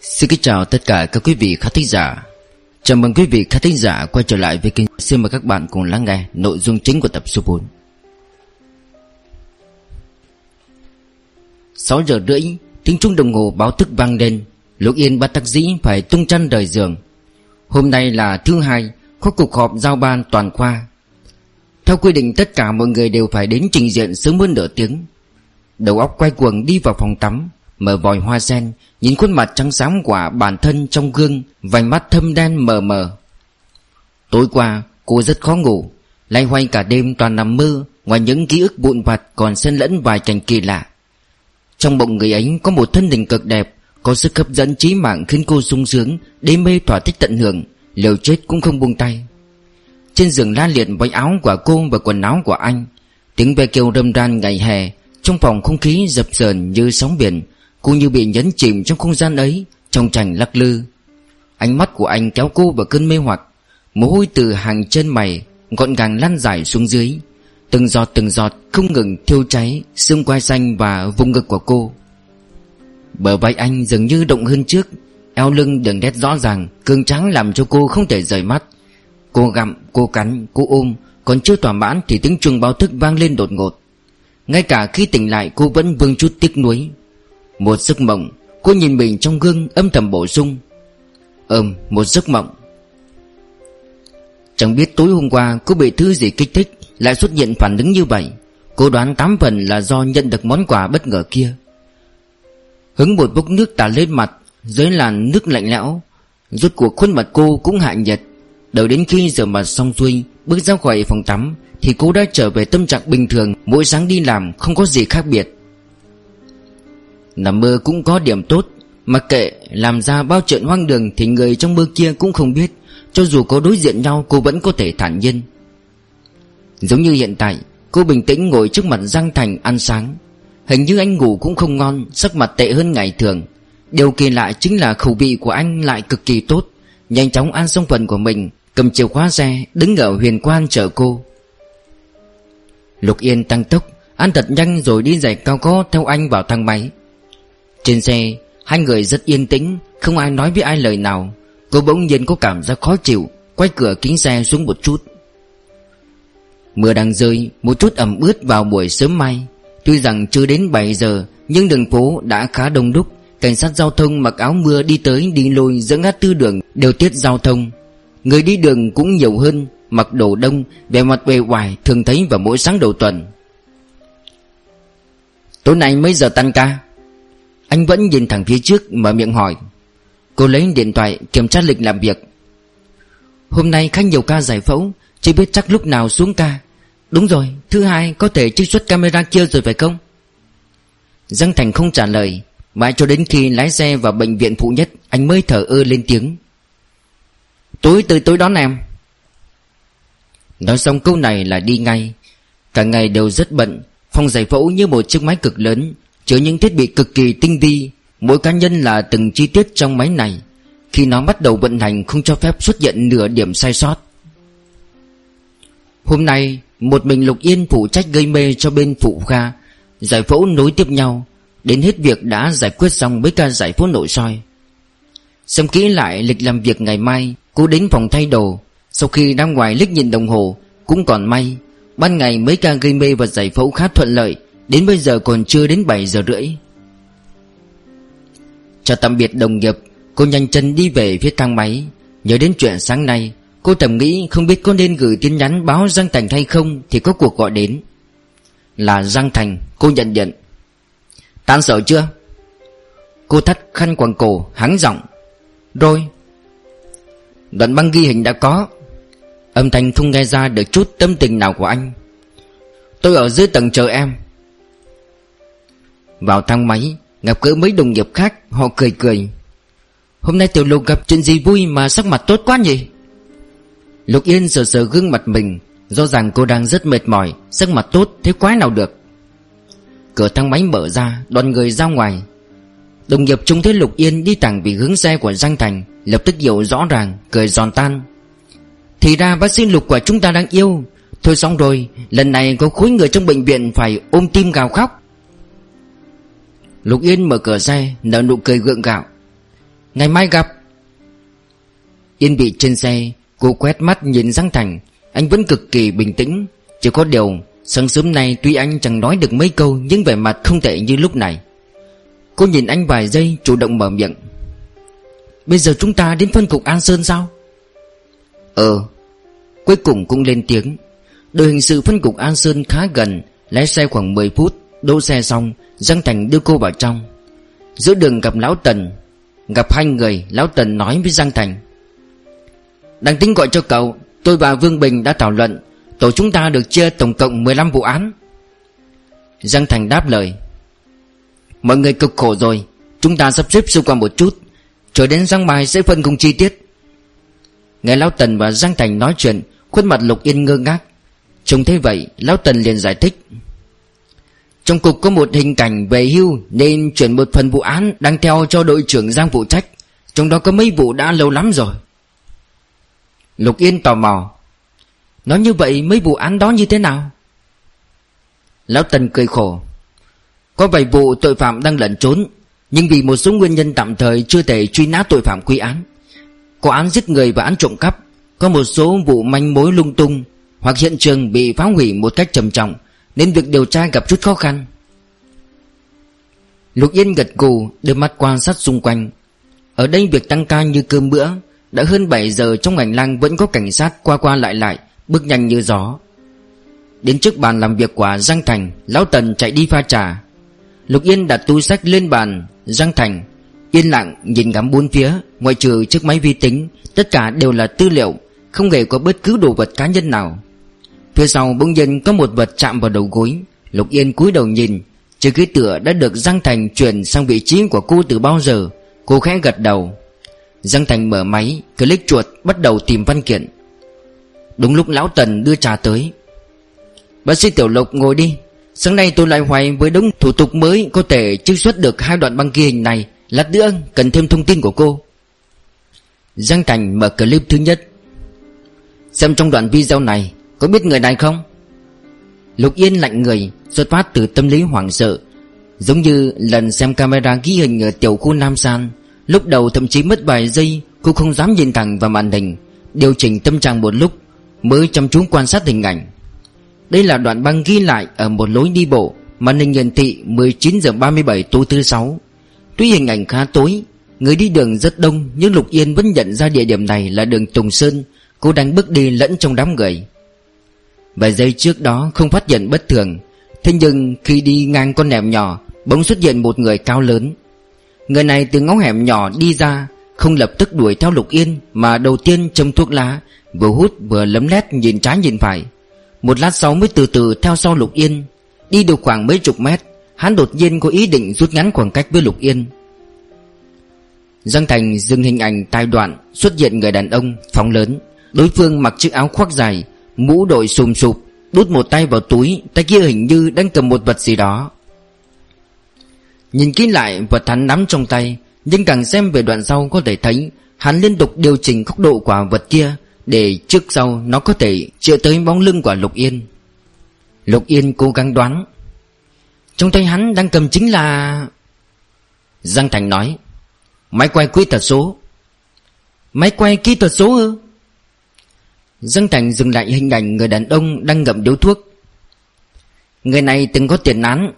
Xin kính chào tất cả các quý vị khán thính giả. Chào mừng quý vị khán thính giả quay trở lại với kênh Xin mời các bạn cùng lắng nghe nội dung chính của tập số 4 6 giờ rưỡi, Tiếng chuông đồng hồ báo thức vang lên. Lục Yên bắt tắc dĩ phải tung chăn rời giường. Hôm nay là thứ hai Có cuộc họp giao ban toàn khoa. Theo quy định, tất cả mọi người đều phải đến trình diện sớm hơn nửa tiếng. Đầu óc quay cuồng đi vào phòng tắm. Mở vòi hoa sen, Nhìn khuôn mặt trắng xám của bản thân trong gương, Vành mắt thâm đen mờ mờ. Tối qua, cô rất khó ngủ, Lay hoay cả đêm toàn nằm mơ Ngoài những ký ức vụn vặt còn xen lẫn vài cảnh kỳ lạ. Trong bụng người ấy có một thân hình cực đẹp, Có sức hấp dẫn trí mạng khiến cô sung sướng, Đê mê thỏa thích tận hưởng, Liều chết cũng không buông tay. Trên giường la liệt váy áo của cô và quần áo của anh, Tiếng ve kêu râm ran ngày hè, Trong phòng không khí dập dờn như sóng biển Cô như bị nhấn chìm trong không gian ấy Trong trành lắc lư. Ánh mắt của anh kéo cô vào cơn mê hoặc. Mồ hôi từ hàng chân mày Gọn gàng lăn dài xuống dưới. Từng giọt từng giọt không ngừng thiêu cháy Xương quai xanh và vùng ngực của cô. Bờ vai anh dường như động hơn trước. Eo lưng đường nét rõ ràng Cương trắng làm cho cô không thể rời mắt. Cô gặm, cô cắn, cô ôm Còn chưa thỏa mãn thì tiếng chuông báo thức vang lên đột ngột. Ngay cả khi tỉnh lại cô vẫn vương chút tiếc nuối một giấc mộng. Cô nhìn mình trong gương, âm thầm bổ sung. Ừm, một giấc mộng. Chẳng biết tối hôm qua cô bị thứ gì kích thích, Lại xuất hiện phản ứng như vậy. Cô đoán tám phần là do nhận được món quà bất ngờ kia. Hứng một bốc nước tạt lên mặt, Dưới làn nước lạnh lẽo. Rốt cuộc khuôn mặt cô cũng hạ nhiệt. Đợi đến khi rửa mặt xong xuôi, Bước ra khỏi phòng tắm, Thì cô đã trở về tâm trạng bình thường. Mỗi sáng đi làm không có gì khác biệt. Nằm mơ cũng có điểm tốt. Mặc kệ, làm ra bao chuyện hoang đường Thì người trong mơ kia cũng không biết. Cho dù có đối diện nhau, cô vẫn có thể thản nhiên. Giống như hiện tại, Cô bình tĩnh ngồi trước mặt Giang Thành ăn sáng. Hình như anh ngủ cũng không ngon, Sắc mặt tệ hơn ngày thường. Điều kỳ lạ chính là khẩu vị của anh lại cực kỳ tốt. Nhanh chóng ăn xong phần của mình, Cầm chìa khóa xe, Đứng ở huyền quan chờ cô. Lục Yên tăng tốc, Ăn thật nhanh rồi đi giày cao có theo anh vào thang máy trên xe, Hai người rất yên tĩnh, Không ai nói với ai lời nào. Cô bỗng nhiên có cảm giác khó chịu, Quay cửa kính xe xuống một chút. Mưa đang rơi, Một chút ẩm ướt vào buổi sớm mai. Tuy rằng chưa đến 7 giờ, Nhưng đường phố đã khá đông đúc. Cảnh sát giao thông mặc áo mưa đi tới, đi lôi giữa ngã tư đường đều tiết giao thông. Người đi đường cũng nhiều hơn, Mặc đồ đông, Vẻ mặt bề ngoài thường thấy vào mỗi sáng đầu tuần. Tối nay mấy giờ tan ca? Anh vẫn nhìn thẳng phía trước, mở miệng hỏi. Cô lấy điện thoại, kiểm tra lịch làm việc. Hôm nay khá nhiều ca giải phẫu Chỉ biết chắc lúc nào xuống ca. Đúng rồi, Thứ hai, có thể trích xuất camera kia rồi phải không? Giang Thành không trả lời, Mãi cho đến khi lái xe vào bệnh viện phụ nhất, Anh mới thở ơ lên tiếng. Tối từ tối đón em Nói xong câu này là đi ngay. Cả ngày đều rất bận, Phòng giải phẫu như một chiếc máy cực lớn. Chứa những thiết bị cực kỳ tinh vi, Mỗi cá nhân là từng chi tiết trong máy này. Khi nó bắt đầu vận hành không cho phép xuất hiện nửa điểm sai sót. Hôm nay, Một mình Lục Yên phụ trách gây mê cho bên phụ kha, Giải phẫu nối tiếp nhau. Đến hết việc đã giải quyết xong với ca giải phẫu nội soi. Xem kỹ lại lịch làm việc ngày mai Cô đến phòng thay đồ. Sau khi đang ngoài liếc nhìn đồng hồ, Cũng còn may, Ban ngày mấy ca gây mê và giải phẫu khá thuận lợi. Đến bây giờ còn chưa đến 7 giờ rưỡi. Chào tạm biệt đồng nghiệp, Cô nhanh chân đi về phía thang máy. Nhớ đến chuyện sáng nay, Cô thầm nghĩ không biết có nên gửi tin nhắn báo Giang Thành hay không Thì có cuộc gọi đến. Là Giang Thành, Cô nhận nhận Tan sở chưa? Cô thắt khăn quàng cổ, hắng giọng. Rồi. Đoạn băng ghi hình đã có. Âm thanh không nghe ra được chút tâm tình nào của anh. Tôi ở dưới tầng chờ em vào thang máy, Gặp gỡ mấy đồng nghiệp khác, Họ cười cười. Hôm nay tiểu lục gặp chuyện gì vui mà sắc mặt tốt quá nhỉ? Lục Yên sờ sờ gương mặt mình Do rằng cô đang rất mệt mỏi, Sắc mặt tốt thế quái nào được. Cửa thang máy mở ra, Đoàn người ra ngoài. Đồng nghiệp trông thấy Lục Yên đi thẳng vì hướng xe của Giang Thành, Lập tức hiểu rõ ràng, Cười giòn tan. Thì ra bác sĩ Lục của chúng ta đang yêu. Thôi xong rồi, Lần này có khối người trong bệnh viện Phải ôm tim gào khóc. Lục Yên mở cửa xe, Nở nụ cười gượng gạo. Ngày mai gặp. Yên bị trên xe, Cô quét mắt nhìn Giang Thành. Anh vẫn cực kỳ bình tĩnh. Chỉ có điều, Sáng sớm nay tuy anh chẳng nói được mấy câu, Nhưng vẻ mặt không tệ như lúc này. Cô nhìn anh vài giây, chủ động mở miệng. Bây giờ chúng ta đến phân cục An Sơn sao? Ờ. Cuối cùng cũng lên tiếng. Đội hình sự phân cục An Sơn khá gần, Lái xe khoảng 10 phút. Đỗ xe xong, Giang Thành đưa cô vào trong. Giữa đường gặp Lão Tần, Gặp hai người, Lão Tần nói với Giang Thành. Đang tính gọi cho cậu, Tôi và Vương Bình đã thảo luận, Tổ chúng ta được chia tổng cộng 15 vụ án. Giang Thành đáp lời, Mọi người cực khổ rồi, Chúng ta sắp xếp sơ qua một chút, Chờ đến sáng bài sẽ phân công chi tiết. Nghe Lão Tần và Giang Thành nói chuyện, Khuôn mặt Lục Yên ngơ ngác. Trông thấy vậy, Lão Tần liền giải thích. Trong cục có một hình cảnh về hưu Nên chuyển một phần vụ án Đang theo cho đội trưởng Giang phụ trách. Trong đó có mấy vụ đã lâu lắm rồi. Lục Yên tò mò. Nói như vậy mấy vụ án đó như thế nào? Lão Tần cười khổ. Có vài vụ tội phạm đang lẩn trốn, Nhưng vì một số nguyên nhân tạm thời Chưa thể truy nã tội phạm quy án. Có án giết người và án trộm cắp, Có một số vụ manh mối lung tung, Hoặc hiện trường bị phá hủy một cách trầm trọng. Nên việc điều tra gặp chút khó khăn. Lục Yên gật gù, Đưa mắt quan sát xung quanh. Ở đây việc tăng ca như cơm bữa, Đã hơn 7 giờ trong hành lang vẫn có cảnh sát qua qua lại lại, Bước nhanh như gió. Đến trước bàn làm việc của Giang Thành, Lão Tần chạy đi pha trà. Lục Yên đặt túi sách lên bàn, Giang Thành, Yên lặng nhìn ngắm bốn phía, Ngoại trừ chiếc máy vi tính, Tất cả đều là tư liệu, Không hề có bất cứ đồ vật cá nhân nào. Phía sau bỗng nhiên có một vật chạm vào đầu gối. Lục Yên cúi đầu nhìn Chiếc ghế tựa đã được Giang Thành chuyển sang vị trí của cô từ bao giờ, Cô khẽ gật đầu. Giang Thành mở máy, Click chuột, bắt đầu tìm văn kiện. Đúng lúc Lão Tần đưa trà tới. Bác sĩ Tiểu Lục ngồi đi. Sáng nay tôi lại hoài với đống thủ tục mới Có thể trích xuất được hai đoạn băng ghi hình này. Lát nữa cần thêm thông tin của cô. Giang Thành mở clip thứ nhất. Xem trong đoạn video này có biết người này không? Lục Yên lạnh người, Xuất phát từ tâm lý hoảng sợ. Giống như lần xem camera ghi hình ở tiểu khu Nam San, Lúc đầu thậm chí mất vài giây, Cô không dám nhìn thẳng vào màn hình, Điều chỉnh tâm trạng một lúc, Mới chăm chú quan sát hình ảnh. Đây là đoạn băng ghi lại Ở một lối đi bộ Màn hình hiển thị 19 giờ 37 tối thứ sáu. Tuy hình ảnh khá tối, Người đi đường rất đông Nhưng Lục Yên vẫn nhận ra địa điểm này là đường Tùng Sơn. Cô đang bước đi lẫn trong đám người. Vài giây trước đó không phát hiện bất thường. Thế nhưng khi đi ngang con hẻm nhỏ, Bỗng xuất hiện một người cao lớn. Người này từ ngõ hẻm nhỏ đi ra, Không lập tức đuổi theo Lục Yên, Mà đầu tiên châm thuốc lá, Vừa hút vừa lấm lét nhìn trái nhìn phải. Một lát sau mới từ từ theo sau Lục Yên. Đi được khoảng mấy chục mét, Hắn đột nhiên có ý định rút ngắn khoảng cách với Lục Yên. Giang Thành dừng hình ảnh tai đoạn, Xuất hiện người đàn ông phóng lớn. Đối phương mặc chiếc áo khoác dài Mũ đội sùm sụp, Đút một tay vào túi, Tay kia hình như đang cầm một vật gì đó. Nhìn kỹ lại, vật hắn nắm trong tay, Nhưng càng xem về đoạn sau có thể thấy Hắn liên tục điều chỉnh góc độ của vật kia Để trước sau nó có thể chữa tới bóng lưng của Lục Yên. Lục Yên cố gắng đoán. Trong tay hắn đang cầm chính là Giang Thành nói, Máy quay kỹ thuật số. Máy quay kỹ thuật số ư? Dương Thành dừng lại hình ảnh người đàn ông đang ngậm điếu thuốc. Người này từng có tiền án.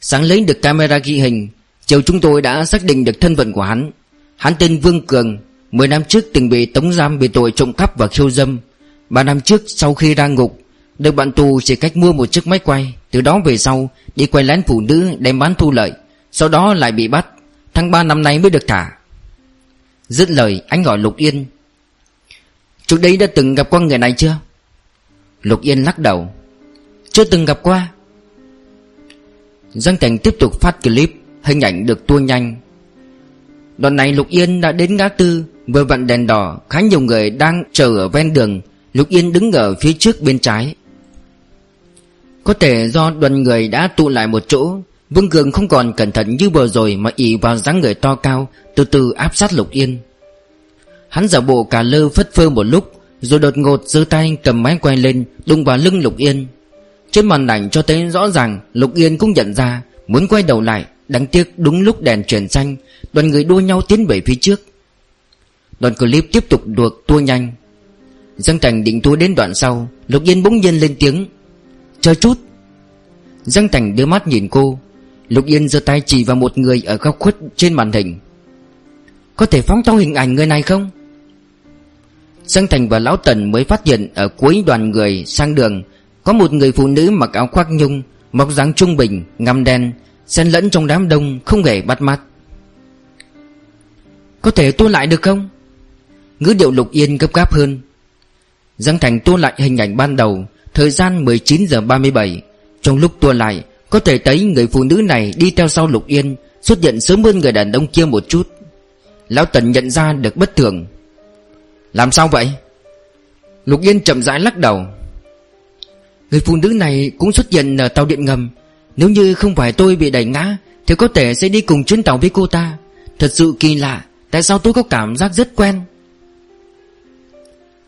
Sáng lấy được camera ghi hình, Chiều chúng tôi đã xác định được thân phận của hắn. Hắn tên Vương Cường, Mười năm trước từng bị tống giam vì tội trộm cắp và khiêu dâm. Ba năm trước, sau khi ra ngục, Được bạn tù chỉ cách mua một chiếc máy quay. Từ đó về sau, Đi quay lén phụ nữ đem bán thu lợi, Sau đó lại bị bắt. Tháng 3 năm nay mới được thả. Dứt lời, anh gọi Lục Yên. Trước đây đã từng gặp qua người này chưa? Lục Yên lắc đầu. Chưa từng gặp qua. Giang Thành tiếp tục phát clip, Hình ảnh được tua nhanh. Đoạn này Lục Yên đã đến ngã tư Vừa vặn đèn đỏ, Khá nhiều người đang chờ ở ven đường. Lục Yên đứng ở phía trước bên trái. Có thể do đoàn người đã tụ lại một chỗ, Vương Cường không còn cẩn thận như vừa rồi Mà ỉ vào dáng người to cao, Từ từ áp sát Lục Yên. Hắn giả bộ cả lơ phất phơ một lúc, Rồi đột ngột giơ tay cầm máy quay lên, Đụng vào lưng Lục Yên. Trên màn ảnh cho thấy rõ ràng Lục Yên cũng nhận ra, Muốn quay đầu lại, Đáng tiếc đúng lúc đèn chuyển xanh, Đoàn người đua nhau tiến về phía trước. Đoạn clip tiếp tục được tua nhanh. Giang Thành định tua đến đoạn sau, Lục Yên bỗng nhiên lên tiếng. Chờ chút. Giang Thành đưa mắt nhìn cô. Lục Yên giơ tay chỉ vào một người ở góc khuất trên màn hình. Có thể phóng to hình ảnh người này không? Sơn Thành và Lão Tần mới phát hiện ở cuối đoàn người sang đường Có một người phụ nữ mặc áo khoác nhung Mọc dáng trung bình, ngăm đen Xen lẫn trong đám đông không hề bắt mắt. Có thể tua lại được không? Ngữ điệu Lục Yên gấp gáp hơn. Giang Thành tua lại hình ảnh ban đầu Thời gian 19 giờ 37 Trong lúc tua lại Có thể thấy người phụ nữ này đi theo sau Lục Yên Xuất hiện sớm hơn người đàn ông kia một chút. Lão Tần nhận ra được bất thường. Làm sao vậy? Lục Yên chậm rãi lắc đầu. Người phụ nữ này cũng xuất hiện ở tàu điện ngầm. Nếu như không phải tôi bị đẩy ngã, Thì có thể sẽ đi cùng chuyến tàu với cô ta. Thật sự kỳ lạ, Tại sao tôi có cảm giác rất quen?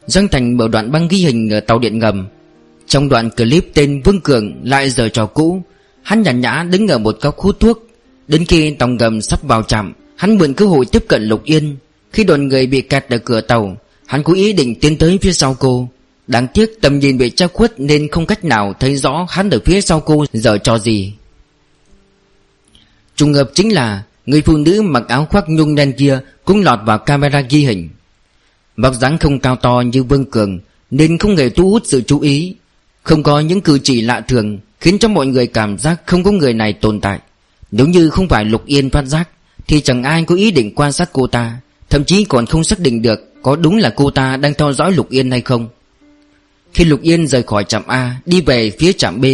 Doanh Thành mở đoạn băng ghi hình ở tàu điện ngầm. Trong đoạn clip tên Vương Cường lại giờ trò cũ. Hắn nhàn nhã đứng ở một góc hút thuốc. Đến khi tàu ngầm sắp vào trạm, Hắn mượn cơ hội tiếp cận Lục Yên. Khi đoàn người bị kẹt ở cửa tàu Hắn có ý định tiến tới phía sau cô. Đáng tiếc tầm nhìn bị che khuất Nên không cách nào thấy rõ hắn ở phía sau cô giờ cho gì. Trùng hợp chính là, Người phụ nữ mặc áo khoác nhung đen kia Cũng lọt vào camera ghi hình. Vóc dáng không cao to như Vương Cường Nên không hề thu hút sự chú ý. Không có những cử chỉ lạ thường Khiến cho mọi người cảm giác không có người này tồn tại. Nếu như không phải Lục Yên phát giác, Thì chẳng ai có ý định quan sát cô ta, Thậm chí còn không xác định được có đúng là cô ta đang theo dõi Lục Yên hay không? Khi Lục Yên rời khỏi trạm A, Đi về phía trạm B,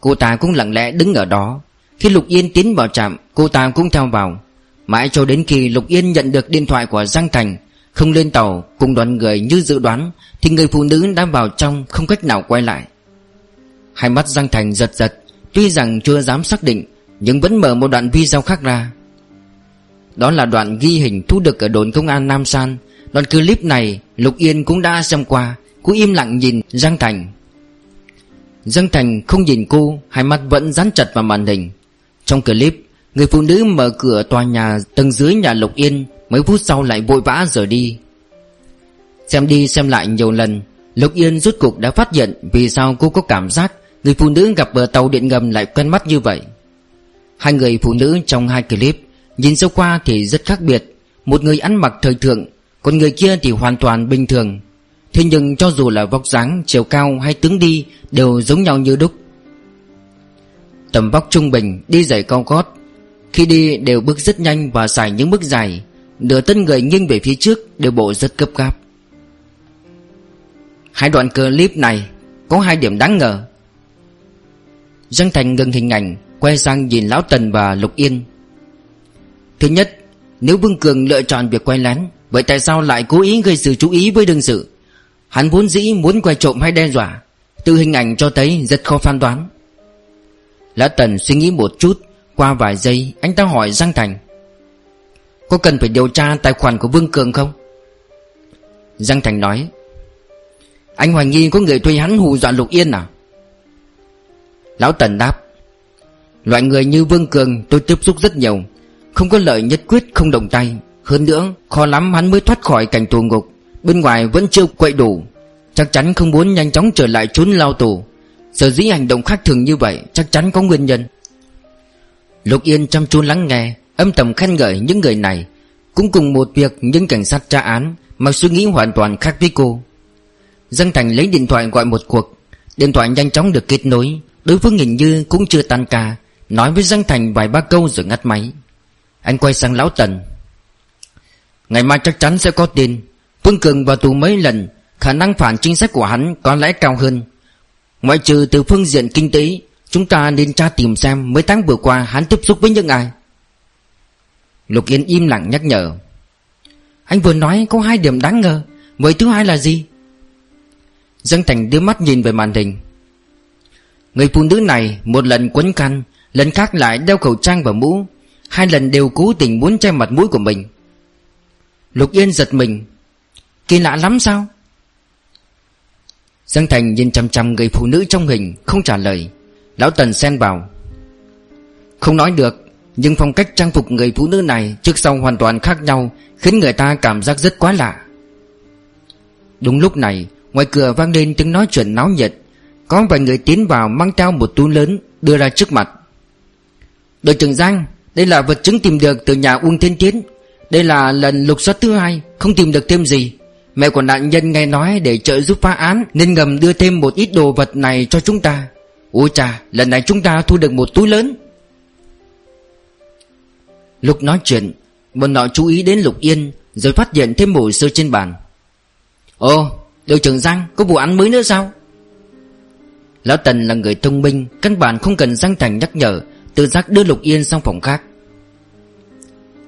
Cô ta cũng lặng lẽ đứng ở đó. Khi Lục Yên tiến vào trạm, Cô ta cũng theo vào. Mãi cho đến khi Lục Yên nhận được điện thoại của Giang Thành, không lên tàu, cùng đoàn người như dự đoán, Thì người phụ nữ đã vào trong không cách nào quay lại. Hai mắt Giang Thành giật giật, Tuy rằng chưa dám xác định, Nhưng vẫn mở một đoạn video khác ra. Đó là đoạn ghi hình thu được ở đồn công an Nam San Đoạn clip này, Lục Yên cũng đã xem qua. Cô im lặng nhìn Giang Thành. Giang Thành không nhìn cô, Hai mắt vẫn dán chặt vào màn hình. Trong clip, Người phụ nữ mở cửa tòa nhà tầng dưới nhà Lục Yên, Mấy phút sau lại vội vã rời đi. Xem đi xem lại nhiều lần, Lục Yên rút cục đã phát hiện Vì sao cô có cảm giác Người phụ nữ gặp bờ tàu điện ngầm lại quen mắt như vậy. Hai người phụ nữ trong hai clip Nhìn sâu qua thì rất khác biệt. Một người ăn mặc thời thượng còn người kia thì hoàn toàn bình thường. Thế nhưng cho dù là vóc dáng, chiều cao hay tướng đi Đều giống nhau như đúc. Tầm vóc trung bình, đi giày cao gót. Khi đi đều bước rất nhanh và xài những bước dài. Nửa thân người nghiêng về phía trước Đều bộ rất cấp gáp. Hai đoạn clip này Có hai điểm đáng ngờ. Giang Thành ngừng hình ảnh Quay sang nhìn Lão Tần và Lục Yên. Thứ nhất Nếu Vương Cường lựa chọn việc quay lén Vậy tại sao lại cố ý gây sự chú ý với đương sự? Hắn vốn dĩ muốn quay trộm hay đe dọa. Từ hình ảnh cho thấy rất khó phán đoán. Lão Tần suy nghĩ một chút, Qua vài giây, anh ta hỏi Giang Thành. Có cần phải điều tra tài khoản của Vương Cường không? Giang Thành nói. Anh hoài nghi có người thuê hắn hù dọa Lục Yên à? Lão Tần đáp. Loại người như Vương Cường tôi tiếp xúc rất nhiều, Không có lợi nhất quyết, không đồng tay. Hơn nữa, khó lắm hắn mới thoát khỏi cảnh tù ngục. Bên ngoài vẫn chưa quậy đủ. Chắc chắn không muốn nhanh chóng trở lại trốn lao tù. Sở dĩ hành động khác thường như vậy, Chắc chắn có nguyên nhân. Lục Yên chăm chú lắng nghe, Âm thầm khen ngợi những người này. Cũng cùng một việc những cảnh sát tra án Mà suy nghĩ hoàn toàn khác với cô. Dân Thành lấy điện thoại gọi một cuộc. Điện thoại nhanh chóng được kết nối. Đối phương hình như cũng chưa tan ca. Nói với Giang Thành vài ba câu rồi ngắt máy. Anh quay sang Lão Tần. Ngày mai chắc chắn sẽ có tin. Vương Cường vào tù mấy lần, Khả năng phản chính sách của hắn có lẽ cao hơn. Ngoại trừ từ phương diện kinh tế, Chúng ta nên tra tìm xem Mấy tháng vừa qua hắn tiếp xúc với những ai. Lục Yên im lặng nhắc nhở. Anh vừa nói có hai điểm đáng ngờ, Vậy thứ hai là gì? Dân Thành đưa mắt nhìn về màn hình. Người phụ nữ này Một lần quấn khăn, Lần khác lại đeo khẩu trang và mũ. Hai lần đều cố tình muốn che mặt mũi của mình. Lục Yên giật mình. Kỳ lạ lắm sao? Dương Thành nhìn chăm chăm người phụ nữ trong hình, Không trả lời. Lão Tần xen vào. Không nói được, Nhưng phong cách trang phục người phụ nữ này Trước sau hoàn toàn khác nhau, Khiến người ta cảm giác rất quá lạ. Đúng lúc này, Ngoài cửa vang lên tiếng nói chuyện náo nhiệt. Có vài người tiến vào mang theo một túi lớn, Đưa ra trước mặt. Đội trưởng Giang, Đây là vật chứng tìm được từ nhà Uông Thiên Tiến. Đây là lần lục soát thứ hai, Không tìm được thêm gì. Mẹ của nạn nhân nghe nói để trợ giúp phá án, Nên ngầm đưa thêm một ít đồ vật này cho chúng ta. Ôi chà, Lần này chúng ta thu được một túi lớn. Lúc nói chuyện, bọn nọ chú ý đến Lục Yên, Rồi phát hiện thêm bộ sơ trên bàn. Ồ, đội trưởng Giang, có vụ án mới nữa sao? Lão Tần là người thông minh, Căn bản không cần Giang Thành nhắc nhở, Tự giác đưa Lục Yên sang phòng khác.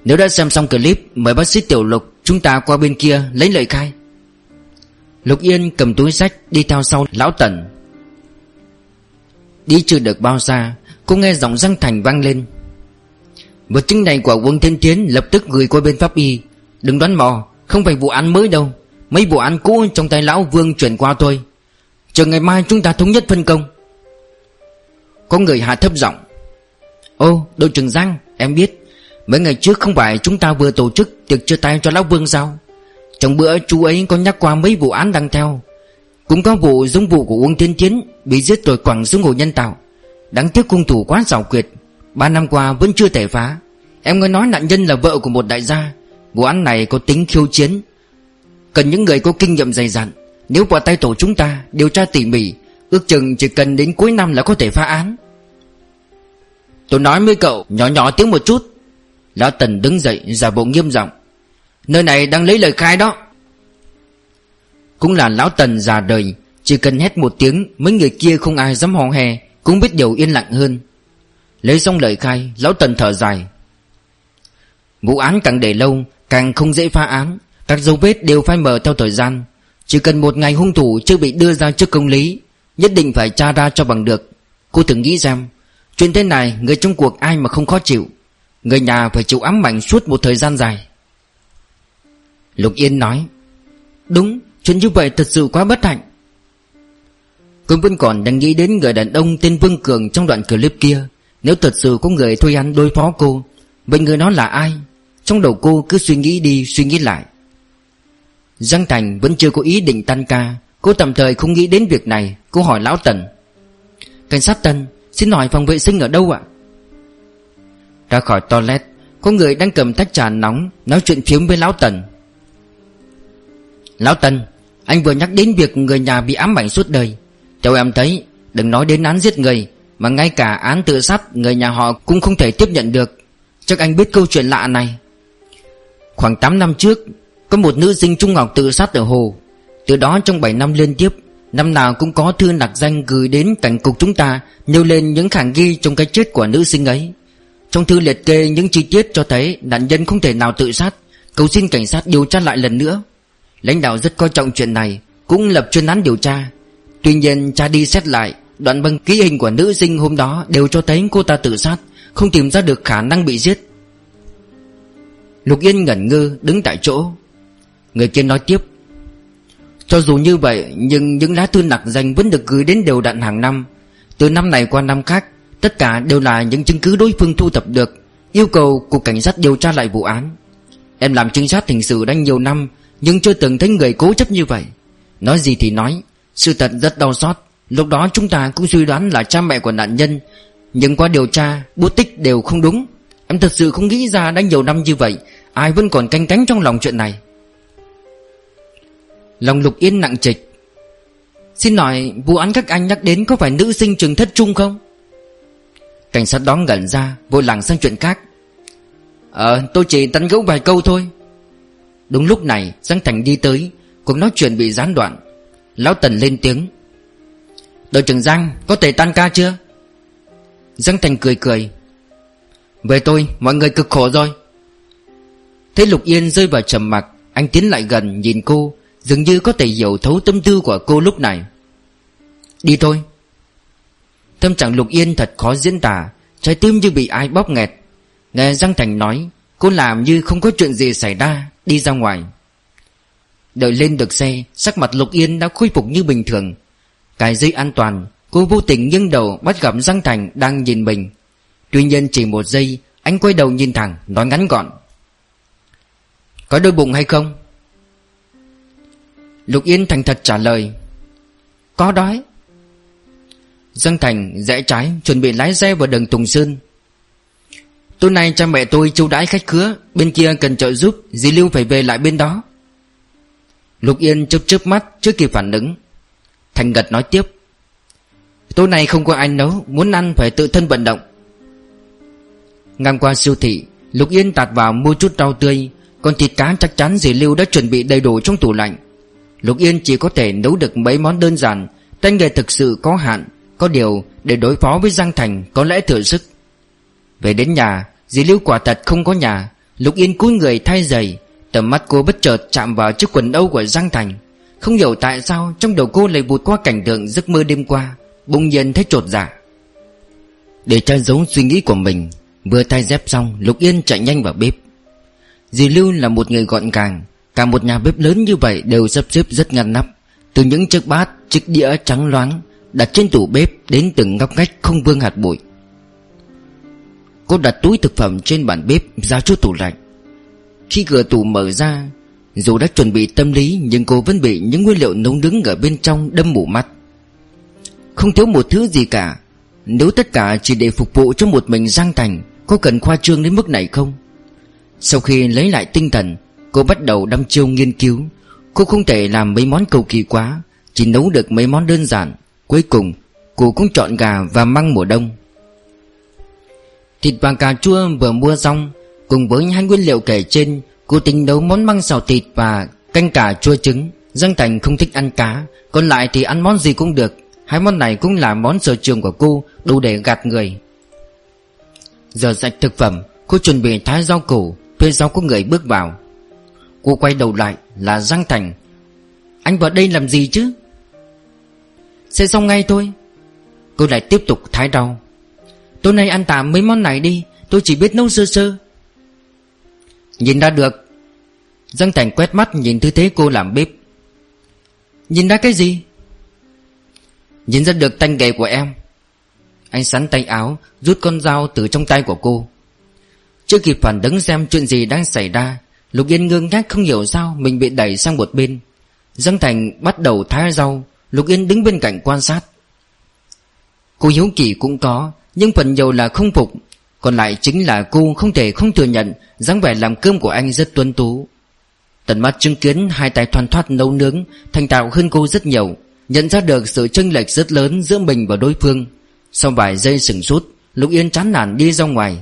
Nếu đã xem xong clip, Mời bác sĩ Tiểu Lục Chúng ta qua bên kia lấy lời khai. Lục Yên cầm túi sách Đi theo sau Lão Tần. Đi chưa được bao xa, Cô nghe giọng răng Thành vang lên. Vật chứng này của quân Thiên Tiến lập tức gửi qua bên pháp y. Đừng đoán mò, Không phải vụ án mới đâu. Mấy vụ án cũ trong tay lão Vương chuyển qua thôi. Chờ ngày mai chúng ta thống nhất phân công. Có người hạ thấp giọng. Ô, đội trưởng Giang, Em biết. Mấy ngày trước không phải chúng ta vừa tổ chức Tiệc chia tay cho lão Vương sao? Trong bữa chú ấy có nhắc qua mấy vụ án đang theo. Cũng có vụ giống vụ của Uông Thiên chiến Bị giết rồi quẳng xuống hồ nhân tạo. Đáng tiếc cung thủ quá xảo quyệt, Ba năm qua vẫn chưa thể phá. Em nghe nói nạn nhân là vợ của một đại gia. Vụ án này có tính khiêu chiến. Cần những người có kinh nghiệm dày dặn. Nếu vào tay tổ chúng ta, Điều tra tỉ mỉ, Ước chừng chỉ cần đến cuối năm là có thể phá án. Tôi nói với cậu, Nhỏ nhỏ tiếng một chút. Lão Tần đứng dậy, giả bộ nghiêm giọng. Nơi này đang lấy lời khai đó. Cũng là Lão Tần già đời, Chỉ cần hét một tiếng, Mấy người kia không ai dám hò hè, Cũng biết điều yên lặng hơn. Lấy xong lời khai, Lão Tần thở dài. Vụ án càng để lâu, Càng không dễ phá án. Các dấu vết đều phai mờ theo thời gian. Chỉ cần một ngày hung thủ chưa bị đưa ra trước công lý, Nhất định phải tra ra cho bằng được. Cô thử nghĩ xem, Chuyện thế này người trong cuộc ai mà không khó chịu? Người nhà phải chịu ám ảnh suốt một thời gian dài. Lục Yên nói, Đúng, Chuyện như vậy thật sự quá bất hạnh. Cô vẫn còn đang nghĩ đến người đàn ông tên Vương Cường trong đoạn clip kia, Nếu thật sự có người thuê ăn đối phó cô, Vậy người đó là ai? Trong đầu cô cứ suy nghĩ đi, suy nghĩ lại. Giang Thành vẫn chưa có ý định tan ca, Cô tạm thời không nghĩ đến việc này, Cô hỏi Lão Tần. Cảnh sát Tần, Xin hỏi phòng vệ sinh ở đâu ạ? Ra khỏi toilet, Có người đang cầm tách trà nóng, Nói chuyện phiếm với Lão Tần. Lão Tần, Anh vừa nhắc đến việc người nhà bị ám ảnh suốt đời. Theo em thấy, Đừng nói đến án giết người, Mà ngay cả án tự sát, Người nhà họ cũng không thể tiếp nhận được. Chắc anh biết câu chuyện lạ này. Khoảng 8 năm trước, Có một nữ sinh trung học tự sát ở Hồ. Từ đó trong 7 năm liên tiếp, Năm nào cũng có thư nặc danh gửi đến cảnh cục chúng ta, Nêu lên những khả nghi trong cái chết của nữ sinh ấy. Trong thư liệt kê những chi tiết cho thấy Nạn nhân không thể nào tự sát, Cầu xin cảnh sát điều tra lại lần nữa. Lãnh đạo rất coi trọng chuyện này, Cũng lập chuyên án điều tra. Tuy nhiên, cha đi xét lại, Đoạn băng ký hình của nữ sinh hôm đó Đều cho thấy cô ta tự sát, Không tìm ra được khả năng bị giết. Lục Yên ngẩn ngơ, đứng tại chỗ. Người kia nói tiếp, Cho dù như vậy, Nhưng những lá thư nặc danh vẫn được gửi đến đều đặn hàng năm. Từ năm này qua năm khác Tất cả đều là những chứng cứ đối phương thu thập được, Yêu cầu cục cảnh sát điều tra lại vụ án. Em làm trinh sát hình sự đã nhiều năm, Nhưng chưa từng thấy người cố chấp như vậy. Nói gì thì nói, Sự thật rất đau xót. Lúc đó chúng ta cũng suy đoán là cha mẹ của nạn nhân, Nhưng qua điều tra, Bút tích đều không đúng. Em thật sự không nghĩ ra đã nhiều năm như vậy, Ai vẫn còn canh cánh trong lòng chuyện này. Lòng lục yên nặng trịch. Xin hỏi, vụ án các anh nhắc đến Có phải nữ sinh trường thất trung không? Cảnh sát đó ngẩn ra, Vội làng sang chuyện khác. Ờ tôi chỉ tấn gấu vài câu thôi. Đúng lúc này, Giang Thành đi tới, Cuộc nói chuyện bị gián đoạn. Lão Tần lên tiếng. Đội trưởng Giang, có thể tan ca chưa? Giang Thành cười cười. Về tôi, mọi người cực khổ rồi. Thấy Lục Yên rơi vào trầm mặc, Anh tiến lại gần, nhìn cô, Dường như có thể hiểu thấu tâm tư của cô lúc này. Đi thôi. Tâm trạng Lục Yên thật khó diễn tả, Trái tim như bị ai bóp nghẹt. Nghe Giang Thành nói, Cô làm như không có chuyện gì xảy ra, Đi ra ngoài. Đợi lên được xe, Sắc mặt Lục Yên đã khôi phục như bình thường. Cài dây an toàn, Cô vô tình nghiêng đầu bắt gặp Giang Thành đang nhìn mình. Tuy nhiên chỉ một giây, Anh quay đầu nhìn thẳng, Nói ngắn gọn. Có đôi bụng hay không? Lục Yên thành thật trả lời. Có đói. Giang Thành rẽ trái, Chuẩn bị lái xe vào đường Tùng Sơn. Tối nay cha mẹ tôi châu đãi khách khứa, Bên kia cần trợ giúp, Dì Lưu phải về lại bên đó. Lục Yên chớp chớp mắt Trước kịp phản ứng. Thành gật nói tiếp. Tối nay không có ai nấu, Muốn ăn phải tự thân vận động. Ngang qua siêu thị, Lục Yên tạt vào mua chút rau tươi, Còn thịt cá chắc chắn dì Lưu đã chuẩn bị đầy đủ trong tủ lạnh. Lục Yên chỉ có thể nấu được mấy món đơn giản, Tay nghề thực sự có hạn. Có điều để đối phó với Giang Thành Có lẽ thừa sức. Về đến nhà Dì Lưu quả thật không có nhà. Lục Yên cúi người thay giày Tầm mắt cô bất chợt chạm vào chiếc quần âu của Giang Thành. Không hiểu tại sao Trong đầu cô lại vụt qua cảnh tượng giấc mơ đêm qua Bỗng nhiên thấy trột dạ. Để che giấu suy nghĩ của mình Vừa thay dép xong Lục Yên chạy nhanh vào bếp. Dì Lưu là một người gọn gàng Cả một nhà bếp lớn như vậy đều sắp xếp rất ngăn nắp. Từ những chiếc bát, chiếc đĩa trắng loáng Đặt trên tủ bếp đến từng ngóc ngách không vương hạt bụi. Cô đặt túi thực phẩm trên bàn bếp ra chỗ tủ lạnh. Khi cửa tủ mở ra, Dù đã chuẩn bị tâm lý Nhưng cô vẫn bị những nguyên liệu nấu nướng ở bên trong đâm mù mắt. Không thiếu một thứ gì cả. Nếu tất cả chỉ để phục vụ cho một mình Giang Thành, Có cần khoa trương đến mức này không? Sau khi lấy lại tinh thần, Cô bắt đầu đăm chiêu nghiên cứu. Cô không thể làm mấy món cầu kỳ quá, Chỉ nấu được mấy món đơn giản. Cuối cùng cô cũng chọn gà và măng mùa đông. Thịt và cà chua vừa mua xong, Cùng với hai nguyên liệu kể trên Cô tính nấu món măng xào thịt và canh cà chua trứng Giang Thành không thích ăn cá. Còn lại thì ăn món gì cũng được. Hai món này cũng là món sở trường của cô, Đủ để gạt người. Giờ sạch thực phẩm, Cô chuẩn bị thái rau củ Phía sau có người bước vào. Cô quay đầu lại là Giang Thành. Anh vào đây làm gì chứ? Sẽ xong ngay thôi. Cô lại tiếp tục thái rau. Tối nay ăn tạm mấy món này đi, Tôi chỉ biết nấu sơ sơ. Nhìn ra được. Giang Thành quét mắt nhìn tư thế cô làm bếp. Nhìn ra cái gì? Nhìn ra được tay nghề của em. Anh sắn tay áo, Rút con dao từ trong tay của cô. Chưa kịp phản ứng xem chuyện gì đang xảy ra, Lục Yên ngơ ngác không hiểu sao Mình bị đẩy sang một bên. Giang Thành bắt đầu thái rau Lục Yên đứng bên cạnh quan sát. Cô hiếu kỳ cũng có, Nhưng phần nhiều là không phục. Còn lại chính là cô không thể không thừa nhận dáng vẻ làm cơm của anh rất tuân tú. Tận mắt chứng kiến hai tay thoăn thoát nấu nướng, Thành tạo hơn cô rất nhiều, Nhận ra được sự chênh lệch rất lớn giữa mình và đối phương. Sau vài giây sừng sốt Lục Yên chán nản đi ra ngoài.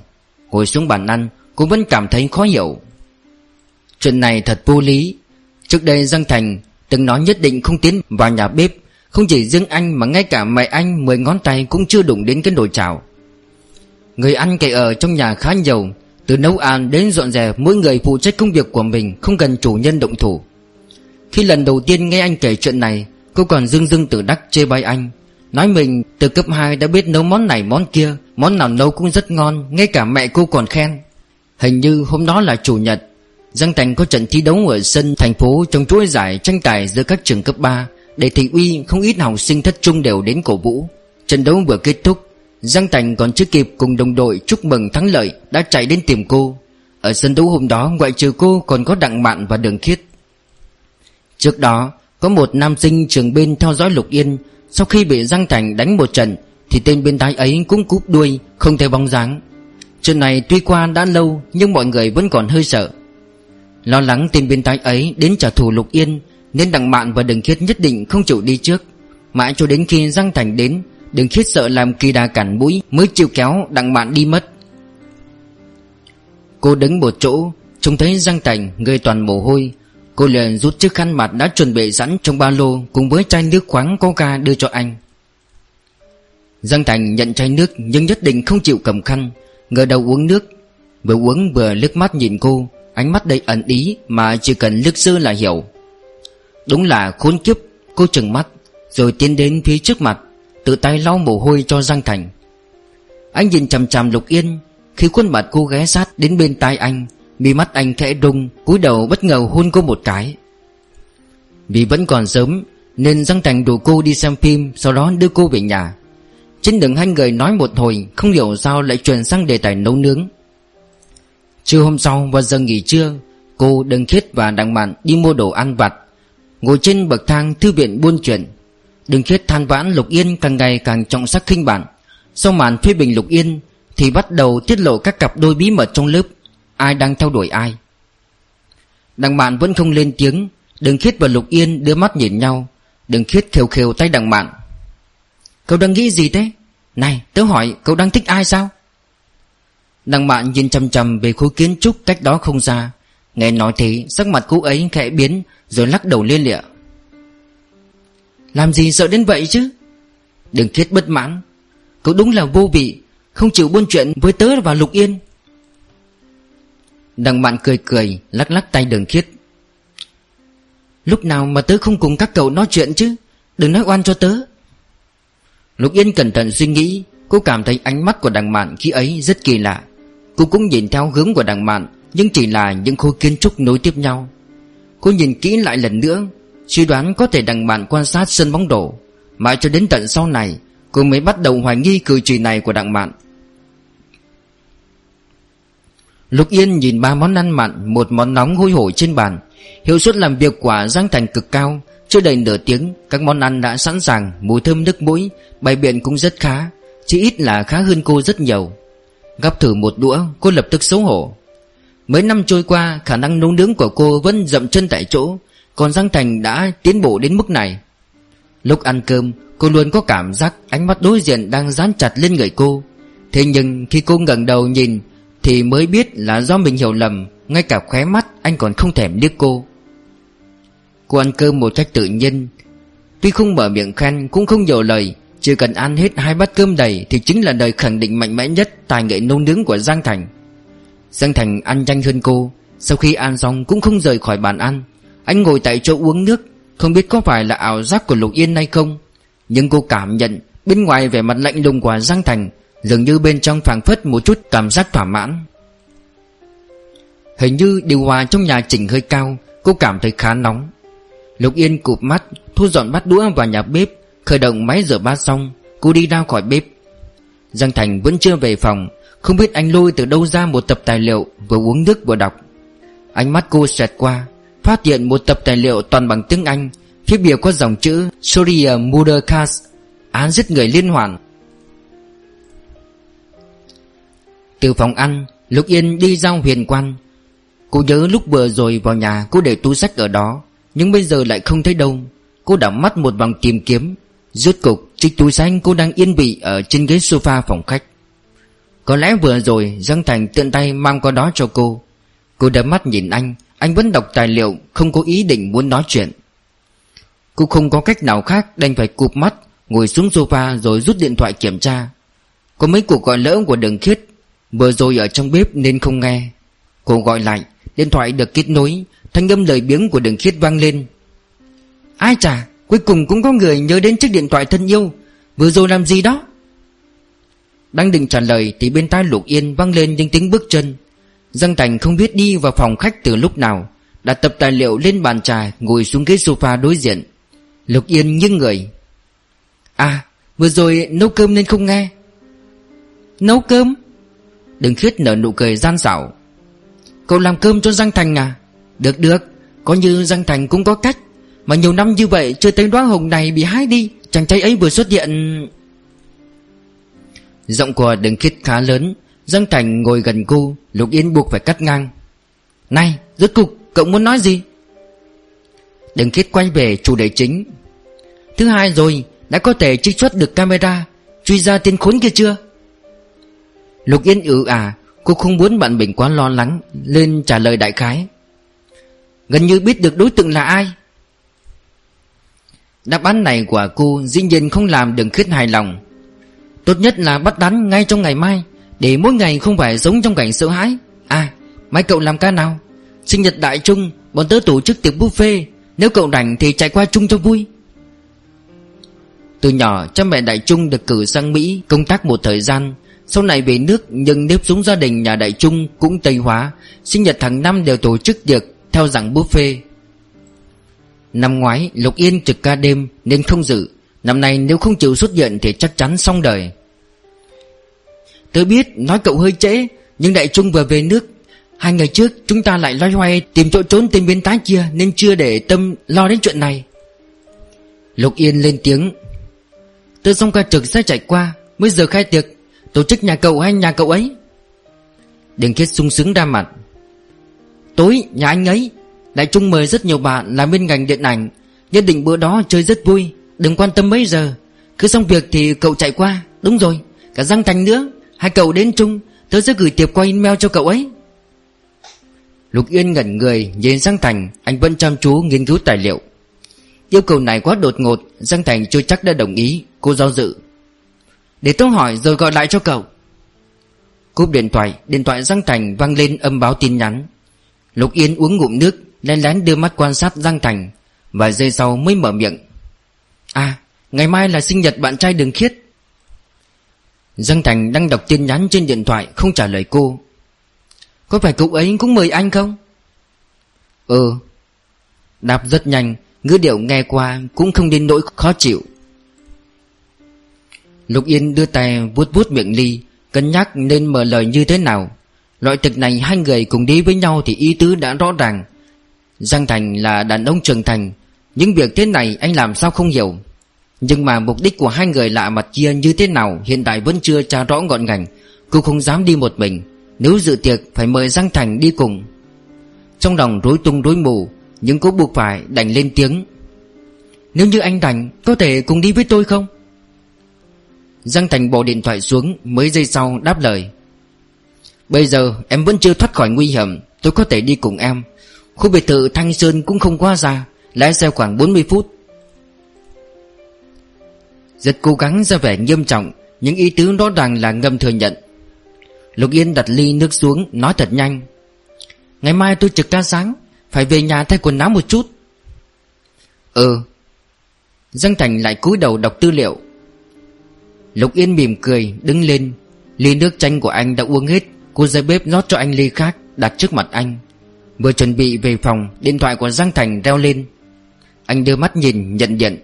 Ngồi xuống bàn ăn, Cô vẫn cảm thấy khó hiểu. Chuyện này thật vô lý. Trước đây Giang Thành từng nói nhất định không tiến vào nhà bếp, Không chỉ riêng anh mà ngay cả mẹ anh Mười ngón tay cũng chưa đụng đến cái nồi chảo. Người ăn kể ở trong nhà khá nhiều, Từ nấu ăn đến dọn dẹp, Mỗi người phụ trách công việc của mình, Không cần chủ nhân động thủ. Khi lần đầu tiên nghe anh kể chuyện này, Cô còn dưng dưng tự đắc chê bai anh. Nói mình, từ cấp 2 đã biết nấu món này món kia, Món nào nấu cũng rất ngon, Ngay cả mẹ cô còn khen. Hình như hôm đó là chủ nhật Giang Thành có trận thi đấu ở sân thành phố trong chuỗi giải tranh tài giữa các trường cấp 3 Để thị uy không ít học sinh thất trung đều đến cổ vũ. Trận đấu vừa kết thúc, Giang Thành còn chưa kịp cùng đồng đội chúc mừng thắng lợi đã chạy đến tìm cô. Ở sân đấu hôm đó, ngoại trừ cô còn có Đặng Mạn và Đường Khiết. Trước đó, có một nam sinh trường bên theo dõi Lục Yên. Sau khi bị Giang Thành đánh một trận, Thì tên bên thái ấy cũng cúp đuôi, Không thấy bóng dáng. Chuyện này tuy qua đã lâu, Nhưng mọi người vẫn còn hơi sợ. Lo lắng tên biên tai ấy đến trả thù Lục Yên, Nên Đặng Mạn và Đường Khiết nhất định không chịu đi trước. Mãi cho đến khi Giang Thành đến, Đường Khiết sợ làm kỳ đà cản mũi Mới chịu kéo Đặng Mạn đi mất. Cô đứng một chỗ, Trông thấy Giang Thành gây toàn mồ hôi. Cô liền rút chiếc khăn mặt đã chuẩn bị sẵn trong ba lô Cùng với chai nước khoáng coca đưa cho anh. Giang Thành nhận chai nước Nhưng nhất định không chịu cầm khăn, Ngờ đầu uống nước. Vừa uống vừa liếc mắt nhìn cô Ánh mắt đầy ẩn ý Mà chỉ cần lướt sơ là hiểu. Đúng là khốn kiếp, Cô chừng mắt, Rồi tiến đến phía trước mặt, Tự tay lau mồ hôi cho Giang Thành. Anh nhìn chằm chằm Lục Yên, Khi khuôn mặt cô ghé sát đến bên tai anh, Mi mắt anh khẽ rung, cúi đầu bất ngờ hôn cô một cái. Vì vẫn còn sớm, Nên Giang Thành đủ cô đi xem phim, Sau đó đưa cô về nhà. Trên đường hai người nói một hồi, Không hiểu sao lại chuyển sang đề tài nấu nướng. Trưa hôm sau, vào giờ nghỉ trưa, Cô Đừng Khiết và Đặng Mạn đi mua đồ ăn vặt. Ngồi trên bậc thang thư viện buôn chuyện, Đừng Khiết than vãn Lục Yên càng ngày càng trọng sắc khinh bản. Sau màn phê bình Lục Yên, Thì bắt đầu tiết lộ các cặp đôi bí mật trong lớp, Ai đang theo đuổi ai. Đặng Mạn vẫn không lên tiếng, Đừng Khiết và Lục Yên đưa mắt nhìn nhau. Đừng Khiết khều khều tay Đặng Mạn. Cậu đang nghĩ gì thế? Này, tớ hỏi, cậu đang thích ai sao? Lăng Mạn nhìn chăm chăm về khối kiến trúc cách đó không xa. Nghe nói thế, sắc mặt cô ấy khẽ biến, Rồi lắc đầu liên lịa. Làm gì sợ đến vậy chứ? Đừng khiết bất mãn. Cậu đúng là vô vị, Không chịu buôn chuyện với tớ và Lục Yên. Đằng bạn cười cười, Lắc lắc tay đường khiết Lúc nào mà tớ không cùng các cậu nói chuyện chứ? Đừng nói oan cho tớ. Lục Yên cẩn thận suy nghĩ, Cô cảm thấy ánh mắt của đằng mạn khi ấy rất kỳ lạ. Cô cũng nhìn theo hướng của đằng mạn Nhưng chỉ là những khối kiến trúc nối tiếp nhau. Cô nhìn kỹ lại lần nữa, Suy đoán có thể đằng mạn quan sát sân bóng đổ. Mãi cho đến tận sau này, Cô mới bắt đầu hoài nghi cử chỉ này của đặng mạn Lục Yên nhìn ba món ăn mặn, Một món nóng hôi hổi trên bàn. Hiệu suất làm việc quả Giang Thành cực cao, Chưa đầy nửa tiếng, Các món ăn đã sẵn sàng, Mùi thơm nước mũi Bày biện cũng rất khá, Chỉ ít là khá hơn cô rất nhiều. Gắp thử một đũa, Cô lập tức xấu hổ. Mấy năm trôi qua, Khả năng nấu nướng của cô vẫn dậm chân tại chỗ, Còn Giang Thành đã tiến bộ đến mức này. Lúc ăn cơm, Cô luôn có cảm giác ánh mắt đối diện đang dán chặt lên người cô. Thế nhưng khi cô ngẩng đầu nhìn, Thì mới biết là do mình hiểu lầm, Ngay cả khóe mắt anh còn không thèm liếc cô. Cô ăn cơm một cách tự nhiên. Tuy không mở miệng khen, cũng không nhiều lời chỉ cần ăn hết hai bát cơm đầy Thì chính là lời khẳng định mạnh mẽ nhất Tài nghệ nấu nướng của Giang Thành. Giang Thành ăn nhanh hơn cô. Sau khi ăn xong cũng không rời khỏi bàn ăn. Anh ngồi tại chỗ uống nước. Không biết có phải là ảo giác của Lục Yên hay không. Nhưng cô cảm nhận Bên ngoài vẻ mặt lạnh lùng của Giang Thành Dường như bên trong phảng phất một chút cảm giác thỏa mãn. Hình như điều hòa trong nhà chỉnh hơi cao, Cô cảm thấy khá nóng. Lục Yên cụp mắt, Thu dọn bát đũa vào nhà bếp. Khởi động máy rửa bát xong, Cô đi ra khỏi bếp. Giang Thành vẫn chưa về phòng, Không biết anh lôi từ đâu ra một tập tài liệu Vừa uống nước vừa đọc. Ánh mắt cô xẹt qua, Phát hiện một tập tài liệu toàn bằng tiếng Anh, Phía bìa có dòng chữ Soria uh, Murder Case Án giết người liên hoàn. Từ phòng ăn, Lục Yên đi ra huyền quan. Cô nhớ lúc vừa rồi vào nhà Cô để túi sách ở đó, Nhưng bây giờ lại không thấy đâu. Cô đảo mắt một vòng tìm kiếm Rốt cục, chiếc túi xanh cô đang yên vị Ở trên ghế sofa phòng khách. Có lẽ vừa rồi, Giang Thành tiện tay mang qua đó cho cô. Cô đập mắt nhìn anh Anh vẫn đọc tài liệu, Không có ý định muốn nói chuyện. Cô không có cách nào khác, Đành phải cụp mắt, Ngồi xuống sofa rồi rút điện thoại kiểm tra. Có mấy cuộc gọi lỡ của đường khiết, Vừa rồi ở trong bếp nên không nghe. Cô gọi lại, Điện thoại được kết nối, Thanh âm lời biếng của đường khiết vang lên. Ai chà Cuối cùng cũng có người nhớ đến chiếc điện thoại thân yêu. Vừa rồi làm gì đó? Đang định trả lời Thì bên tai Lục Yên vang lên những tiếng bước chân. Giang Thành không biết đi vào phòng khách từ lúc nào Đặt tập tài liệu lên bàn trà, Ngồi xuống ghế sofa đối diện. Lục Yên như người. À vừa rồi nấu cơm nên không nghe. Nấu cơm? Đừng khuyết nở nụ cười gian xảo. Cậu làm cơm cho Giang Thành à? Được được. Có như Giang Thành cũng có cách. Mà nhiều năm như vậy, chưa thấy đóa hồng này bị hái đi. Chàng trai ấy vừa xuất hiện. Giọng của đừng khít khá lớn. Giang Thành ngồi gần cô, Lục Yên buộc phải cắt ngang. Này, rốt cục cậu muốn nói gì? Đừng khít quay về chủ đề chính. Thứ hai rồi, Đã có thể trích xuất được camera, Truy ra tên khốn kia chưa? Lục Yên ử à Cô không muốn bạn mình quá lo lắng, Lên trả lời đại khái. Gần như biết được đối tượng là ai. Đáp án này của cô dĩ nhiên không làm đừng khuyết hài lòng. Tốt nhất là bắt đắn ngay trong ngày mai, Để mỗi ngày không phải giống trong cảnh sợ hãi. À mai cậu làm ca nào? Sinh nhật đại trung, Bọn tớ tổ chức tiệc buffet. Nếu cậu rảnh thì chạy qua chung cho vui. Từ nhỏ, cha mẹ đại trung được cử sang Mỹ Công tác một thời gian. Sau này về nước, nhưng nếp xuống gia đình nhà đại trung cũng Tây Hóa. Sinh nhật hàng năm đều tổ chức tiệc theo dạng buffet. Năm ngoái, Lục Yên trực ca đêm nên không dự. Năm nay nếu không chịu xuất hiện thì chắc chắn xong đời. Tôi biết nói cậu hơi trễ, Nhưng đại trung vừa về nước. Hai ngày trước, chúng ta lại loay hoay tìm chỗ trốn tên biến tái kia Nên chưa để tâm lo đến chuyện này. Lục Yên lên tiếng. Tớ xong ca trực sẽ chạy qua, Mới giờ khai tiệc. Tổ chức nhà cậu hay nhà cậu ấy? Đừng kết sung sướng đa mặt. Tối, nhà anh ấy. Đại Trung mời rất nhiều bạn làm bên ngành điện ảnh. Nhất định bữa đó chơi rất vui. Đừng quan tâm mấy giờ. Cứ xong việc thì cậu chạy qua. Đúng rồi. Cả Giang Thành nữa. Hai cậu đến chung. Tớ sẽ gửi tiệp qua email cho cậu ấy. Lục Yên ngẩn người Nhìn Giang Thành. Anh vẫn chăm chú nghiên cứu tài liệu. Yêu cầu này quá đột ngột. Giang Thành chưa chắc đã đồng ý. Cô do dự. Để tôi hỏi rồi gọi lại cho cậu. Cúp điện thoại. Điện thoại Giang Thành vang lên âm báo tin nhắn. Lục Yên uống ngụm nước. Lén lén đưa mắt quan sát Giang Thành, Vài giây sau mới mở miệng. À ngày mai là sinh nhật bạn trai đường khiết. Giang Thành đang đọc tin nhắn trên điện thoại, Không trả lời cô. Có phải cậu ấy cũng mời anh không? Ừ. Đáp rất nhanh, Ngữ điệu nghe qua cũng không đến nỗi khó chịu. Lục Yên đưa tay vuốt vuốt miệng ly, Cân nhắc nên mở lời như thế nào. Loại thực này hai người cùng đi với nhau Thì ý tứ đã rõ ràng. Giang Thành là đàn ông trưởng thành. Những việc thế này anh làm sao không hiểu. Nhưng mà mục đích của hai người lạ mặt kia như thế nào Hiện tại vẫn chưa tra rõ ngọn ngành. Cô không dám đi một mình. Nếu dự tiệc, phải mời Giang Thành đi cùng. Trong lòng rối tung rối mù, Nhưng cô buộc phải đành lên tiếng. Nếu như anh đành Có thể cùng đi với tôi không? Giang Thành bỏ điện thoại xuống, Mấy giây sau đáp lời. Bây giờ em vẫn chưa thoát khỏi nguy hiểm, Tôi có thể đi cùng em. Khu biệt thự Thanh Sơn cũng không quá xa Lái xe khoảng 40 phút. Rất cố gắng ra vẻ nghiêm trọng, Những ý tứ đó ràng là ngầm thừa nhận. Lục Yên đặt ly nước xuống, Nói thật nhanh. Ngày mai tôi trực ca sáng, Phải về nhà thay quần áo một chút. Ừ. Giang Thành lại cúi đầu đọc tư liệu. Lục Yên mỉm cười, đứng lên. Ly nước chanh của anh đã uống hết, Cô ra bếp rót cho anh ly khác Đặt trước mặt anh. Vừa chuẩn bị về phòng, Điện thoại của Giang Thành reo lên. Anh đưa mắt nhìn, nhận điện.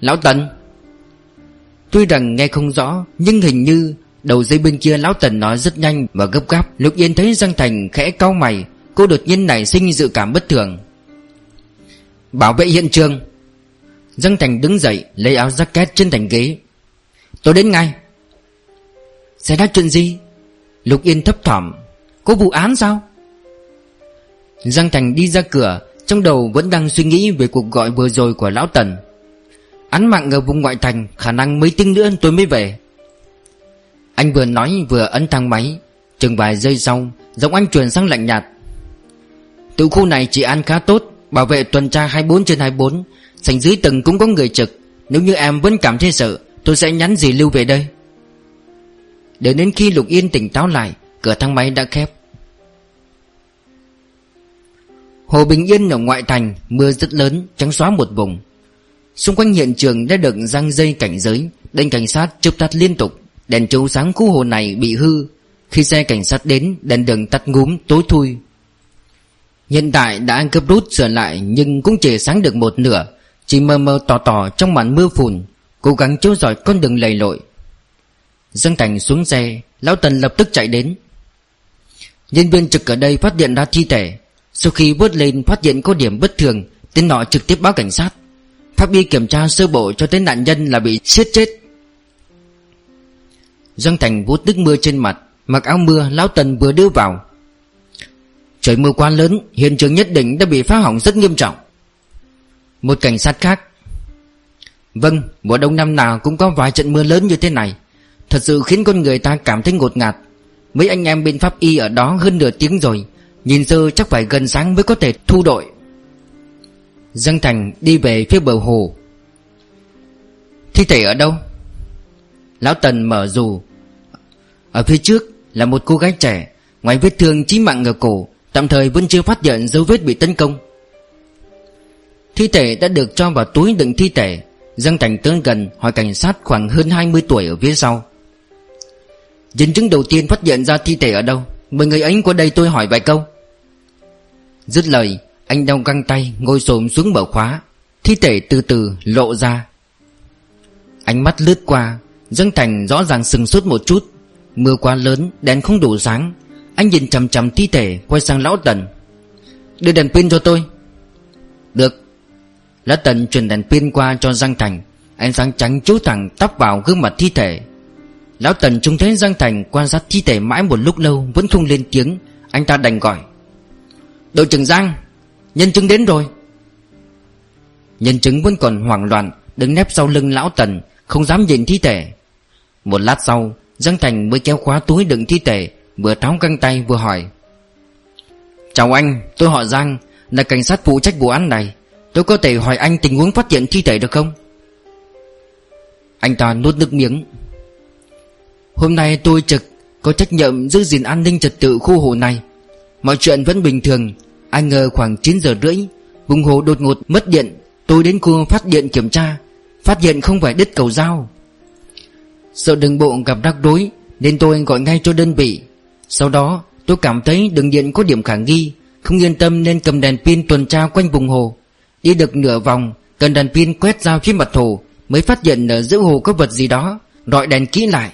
Lão Tần. Tuy rằng nghe không rõ, Nhưng hình như Đầu dây bên kia Lão Tần nói rất nhanh và gấp gáp. Lục Yên thấy Giang Thành khẽ cau mày, Cô đột nhiên nảy sinh dự cảm bất thường. Bảo vệ hiện trường. Giang Thành đứng dậy, Lấy áo jacket trên thành ghế. Tôi đến ngay. Xảy ra chuyện gì? Lục Yên thấp thỏm. Có vụ án sao? Giang Thành đi ra cửa, Trong đầu vẫn đang suy nghĩ về cuộc gọi vừa rồi của Lão Tần. Án mạng ở vùng ngoại thành, Khả năng mấy tiếng nữa tôi mới về. Anh vừa nói vừa ấn thang máy, Chừng vài giây sau, Giọng anh truyền sang lạnh nhạt. Tự khu này chỉ ăn khá tốt, Bảo vệ tuần tra 24 trên 24 Sành dưới tầng cũng có người trực. Nếu như em vẫn cảm thấy sợ, Tôi sẽ nhắn gì lưu về đây. Để đến khi Lục Yên tỉnh táo lại, Cửa thang máy đã khép. Hồ Bình Yên ở ngoại thành, Mưa rất lớn, trắng xóa một vùng. Xung quanh hiện trường đã được răng dây cảnh giới, Đèn cảnh sát chụp tắt liên tục. Đèn chiếu sáng khu hồ này bị hư. Khi xe cảnh sát đến, Đèn đường tắt ngúm, tối thui. Hiện tại đã cấp rút sửa lại, Nhưng cũng chỉ sáng được một nửa. Chỉ mờ mờ tỏ tỏ trong màn mưa phùn, Cố gắng chiếu rọi con đường lầy lội. Dương Thành xuống xe, Lão Tần lập tức chạy đến. Nhân viên trực ở đây phát hiện ra thi thể. Sau khi vớt lên phát hiện có điểm bất thường Tên nọ trực tiếp báo cảnh sát. Pháp y kiểm tra sơ bộ cho tên nạn nhân là bị siết chết. Dương Thành vuốt nước mưa trên mặt Mặc áo mưa Lão Tần vừa đưa vào. Trời mưa quá lớn Hiện trường nhất định đã bị phá hỏng rất nghiêm trọng. Một cảnh sát khác. Vâng, mùa đông năm nào cũng có vài trận mưa lớn như thế này. Thật sự khiến con người ta cảm thấy ngột ngạt. Mấy anh em bên pháp y ở đó hơn nửa tiếng rồi. Nhìn sơ chắc phải gần sáng mới có thể thu đội. Dân Thành đi về phía bờ hồ. Thi thể ở đâu? Lão Tần mở dù. Ở phía trước là một cô gái trẻ, Ngoài vết thương chí mạng ở cổ, Tạm thời vẫn chưa phát hiện dấu vết bị tấn công. Thi thể đã được cho vào túi đựng thi thể. Dân Thành tới gần hỏi cảnh sát khoảng hơn 20 tuổi ở phía sau. Nhân chứng đầu tiên phát hiện ra thi thể ở đâu? Mời người ấy qua đây tôi hỏi vài câu. Dứt lời, Anh đau găng tay, ngồi xổm xuống mở khóa. Thi thể từ từ lộ ra. Ánh mắt lướt qua, Dương Thành rõ ràng sừng sốt một chút. Mưa quá lớn, đèn không đủ sáng. Anh nhìn chằm chằm thi thể, Quay sang lão Tần. Đưa đèn pin cho tôi. Được. Lão Tần truyền đèn pin qua cho Giang Thành. Ánh sáng trắng chiếu thẳng tóc vào gương mặt thi thể. Lão Tần trông thấy Giang Thành quan sát thi thể mãi một lúc lâu, Vẫn không lên tiếng. Anh ta đành gọi. Đội trưởng Giang, Nhân chứng đến rồi. Nhân chứng vẫn còn hoảng loạn, Đứng nép sau lưng lão Tần, Không dám nhìn thi thể. Một lát sau, Giang Thành mới kéo khóa túi đựng thi thể, Vừa tháo găng tay vừa hỏi. Chào anh, Tôi họ Giang, Là cảnh sát phụ trách vụ án này. Tôi có thể hỏi anh tình huống phát hiện thi thể được không? Anh ta nuốt nước miếng. Hôm nay tôi trực Có trách nhiệm giữ gìn an ninh trật tự khu hồ này. Mọi chuyện vẫn bình thường anh ngờ khoảng 9 giờ rưỡi Vùng hồ đột ngột mất điện. Tôi đến khu phát điện kiểm tra, Phát hiện không phải đứt cầu dao. Sợ đường bộ gặp rắc rối, Nên tôi gọi ngay cho đơn vị. Sau đó, tôi cảm thấy đường điện có điểm khả nghi, Không yên tâm nên cầm đèn pin tuần tra quanh vùng hồ. Đi được nửa vòng, Cần đèn pin quét dao trên mặt hồ Mới phát hiện ở giữa hồ có vật gì đó Rọi đèn kỹ lại.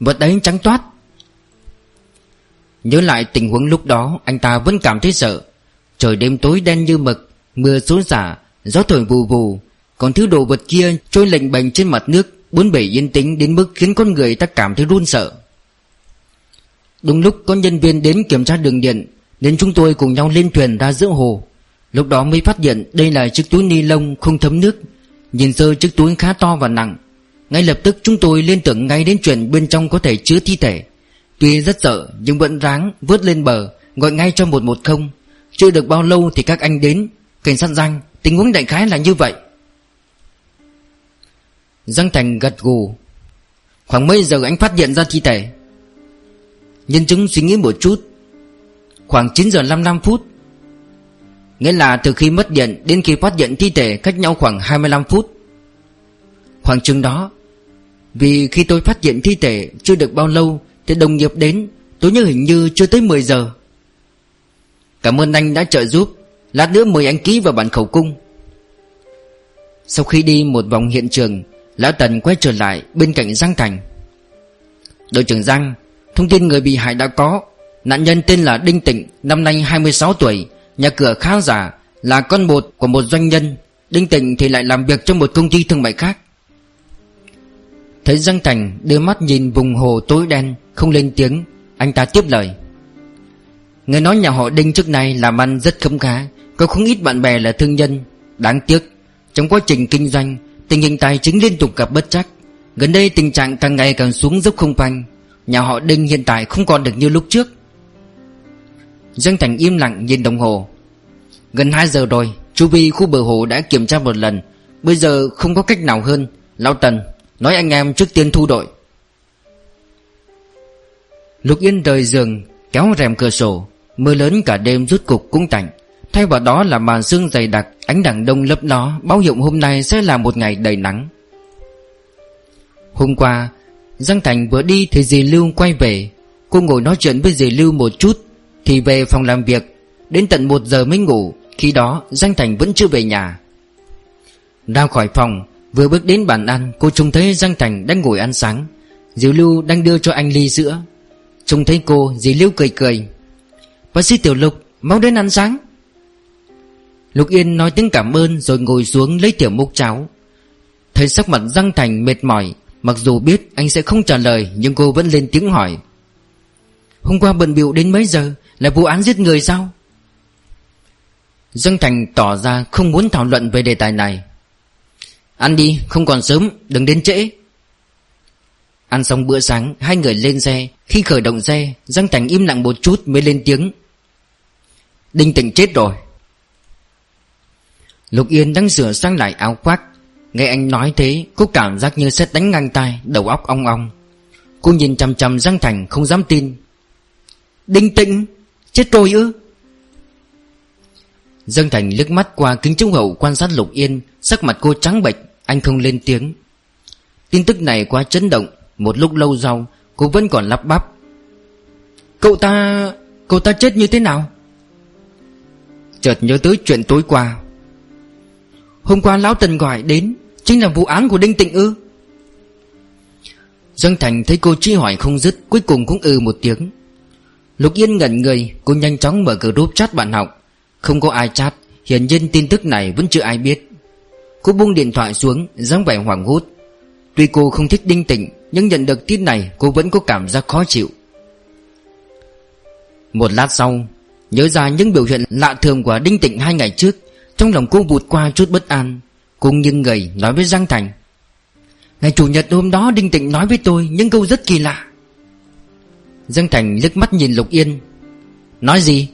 Vật ấy trắng toát. Nhớ lại tình huống lúc đó, Anh ta vẫn cảm thấy sợ. Trời đêm tối đen như mực, Mưa xối xả Gió thổi vù vù. Còn thứ đồ vật kia trôi lệnh bềnh trên mặt nước, Bốn bể yên tĩnh đến mức khiến con người ta cảm thấy run sợ. Đúng lúc có nhân viên đến kiểm tra đường điện, Nên chúng tôi cùng nhau lên thuyền ra giữa hồ. Lúc đó mới phát hiện đây là chiếc túi ni lông không thấm nước. Nhìn sơ chiếc túi khá to và nặng. Ngay lập tức chúng tôi liên tưởng ngay đến chuyện bên trong có thể chứa thi thể. Tuy rất sợ, nhưng vẫn ráng vớt lên bờ, Gọi ngay cho 110 chưa được bao lâu thì các anh đến. Cảnh sát Giang, Tình huống đại khái là như vậy. Giang Thành gật gù. Khoảng mấy giờ anh phát hiện ra thi thể? Nhân chứng suy nghĩ một chút. Khoảng 9 giờ 55 phút. Nghĩa là từ khi mất điện Đến khi phát hiện thi thể cách nhau khoảng 25 phút. Khoảng chừng đó, Vì khi tôi phát hiện thi thể Chưa được bao lâu Thì đồng nghiệp đến Tôi nhớ hình như chưa tới 10 giờ. Cảm ơn anh đã trợ giúp. Lát nữa mời anh ký vào bản khẩu cung. Sau khi đi một vòng hiện trường, Lão Tần quay trở lại bên cạnh Giang Thành. Đội trưởng Giang, Thông tin người bị hại đã có. Nạn nhân tên là Đinh Tịnh, Năm nay 26 tuổi, Nhà cửa khá giả, Là con một của một doanh nhân. Đinh Tịnh thì lại làm việc trong một công ty thương mại khác. Thấy Giang Thành đưa mắt nhìn vùng hồ tối đen, Không lên tiếng, Anh ta tiếp lời. Người nói nhà họ Đinh trước nay làm ăn rất khấm khá, Có không ít bạn bè là thương nhân. Đáng tiếc, Trong quá trình kinh doanh, Tình hình tài chính liên tục gặp bất chắc. Gần đây tình trạng càng ngày càng xuống dốc không phanh, Nhà họ Đinh hiện tại không còn được như lúc trước. Giang Thành im lặng nhìn đồng hồ. Gần 2 giờ rồi, Chu vi khu bờ hồ đã kiểm tra một lần. Bây giờ không có cách nào hơn. Lão Tần, Nói anh em trước tiên thu đội. Lục Yên rời giường, Kéo rèm cửa sổ. Mưa lớn cả đêm rút cục cũng tạnh. Thay vào đó là màn sương dày đặc, Ánh đằng đông lấp ló, Báo hiệu hôm nay sẽ là một ngày đầy nắng. Hôm qua, Giang Thành vừa đi thì dì Lưu quay về. Cô ngồi nói chuyện với dì Lưu một chút, Thì về phòng làm việc. Đến tận một giờ mới ngủ, Khi đó Giang Thành vẫn chưa về nhà. Ra khỏi phòng, Vừa bước đến bàn ăn, Cô trông thấy Giang Thành đang ngồi ăn sáng. Dì Lưu đang đưa cho anh ly sữa. Trông thấy cô, dì Lưu cười cười. Bác sĩ Tiểu Lục, Mau đến ăn sáng. Lục Yên nói tiếng cảm ơn Rồi ngồi xuống lấy tiểu múc cháo. Thấy sắc mặt Giang Thành mệt mỏi, Mặc dù biết anh sẽ không trả lời, Nhưng cô vẫn lên tiếng hỏi. Hôm qua bận biệu đến mấy giờ? Là vụ án giết người sao? Giang Thành tỏ ra không muốn thảo luận về đề tài này. Ăn đi, không còn sớm, Đừng đến trễ. Ăn xong bữa sáng, Hai người lên xe. Khi khởi động xe Giang Thành im lặng một chút mới lên tiếng. Đinh Tịnh chết rồi. Lục Yên đang sửa sang lại áo khoác. Nghe anh nói thế, Cô cảm giác như sẽ đánh ngang tay Đầu óc ong ong. Cô nhìn chằm chằm Giang Thành, không dám tin. Đinh Tịnh, Chết rồi ư? Giang Thành liếc mắt qua kính trung hậu quan sát Lục Yên, Sắc mặt cô trắng bệch, Anh không lên tiếng. Tin tức này quá chấn động, Một lúc lâu sau, Cô vẫn còn lắp bắp. Cậu ta... Cậu ta chết như thế nào? Chợt nhớ tới chuyện tối qua. Hôm qua Lão Tần gọi đến, Chính là vụ án của Đinh Tịnh ư. Dương Thành thấy cô truy hỏi không dứt, Cuối cùng cũng ừ một tiếng. Lục Yên ngẩn người, Cô nhanh chóng mở group chat bạn học. Không có ai chat, Hiển nhiên tin tức này vẫn chưa ai biết. Cô buông điện thoại xuống, dáng vẻ hoảng hốt. Tuy cô không thích Đinh Tịnh, Nhưng nhận được tin này, cô vẫn có cảm giác khó chịu. Một lát sau Nhớ ra những biểu hiện lạ thường của Đinh Tịnh hai ngày trước, Trong lòng cô vụt qua chút bất an Cùng như người nói với Giang Thành. Ngày Chủ nhật hôm đó Đinh Tịnh nói với tôi những câu rất kỳ lạ. Giang Thành liếc mắt nhìn Lục Yên. Nói gì?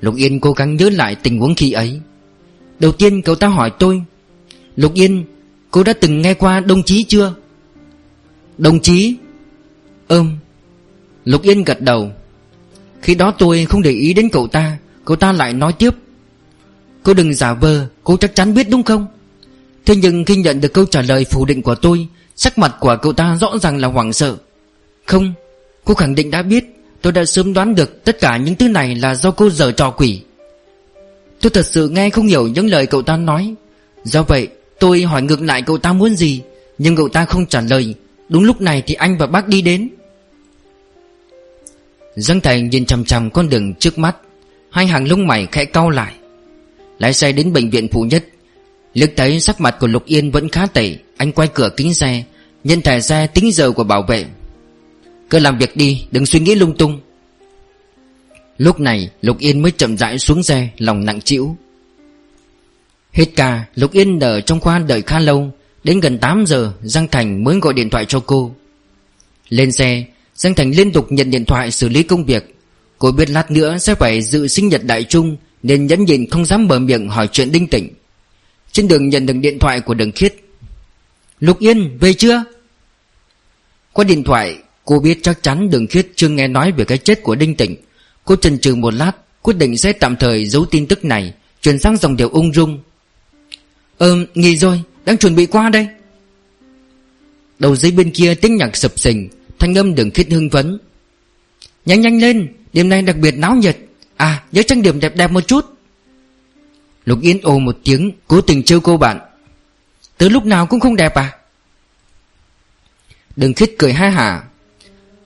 Lục Yên cố gắng nhớ lại tình huống khi ấy. Đầu tiên cậu ta hỏi tôi, Lục Yên, Cô đã từng nghe qua đồng chí chưa? Đồng chí? Ừm Lục Yên gật đầu. Khi đó tôi không để ý đến cậu ta Cậu ta lại nói tiếp. Cô đừng giả vờ, Cô chắc chắn biết đúng không? Thế nhưng khi nhận được câu trả lời phủ định của tôi, Sắc mặt của cậu ta rõ ràng là hoảng sợ. Không, Cô khẳng định đã biết, Tôi đã sớm đoán được tất cả những thứ này là do cô dở trò quỷ. Tôi thật sự nghe không hiểu những lời cậu ta nói. Do vậy, tôi hỏi ngược lại cậu ta muốn gì, Nhưng cậu ta không trả lời. Đúng lúc này thì anh và bác đi đến. Dương Thành nhìn chằm chằm con đường trước mắt. Hai hàng lông mày khẽ cau lại. Lái xe đến bệnh viện phụ nhất. Lực thấy sắc mặt của Lục Yên vẫn khá tệ, Anh quay cửa kính xe, Nhân thẻ xe tính giờ của bảo vệ. Cứ làm việc đi, đừng suy nghĩ lung tung. Lúc này, Lục Yên mới chậm rãi xuống xe, Lòng nặng chịu Hết ca, Lục Yên ở trong khoa đợi khá lâu, Đến gần 8 giờ, Giang Thành mới gọi điện thoại cho cô. Lên xe Giang Thành liên tục nhận điện thoại xử lý công việc. Cô biết lát nữa sẽ phải dự sinh nhật đại trung, Nên nhẫn nhịn không dám mở miệng hỏi chuyện đinh tịnh Trên đường nhận được điện thoại của đường khiết. Lục Yên, về chưa? Qua điện thoại, Cô biết chắc chắn đường khiết chưa nghe nói về cái chết của đinh tịnh Cô chần chừ một lát, Quyết định sẽ tạm thời giấu tin tức này, Chuyển sang dòng điều ung dung. Ừm nghỉ rồi, Đang chuẩn bị qua đây. Đầu dây bên kia tiếng nhạc sập sình Thanh âm đừng khít hưng phấn. Nhanh nhanh lên, Đêm nay đặc biệt náo nhiệt. À nhớ trang điểm đẹp đẹp một chút. Lục Yên ồ một tiếng, Cố tình trêu cô bạn. Tới lúc nào cũng không đẹp à? Đừng khít cười ha hả.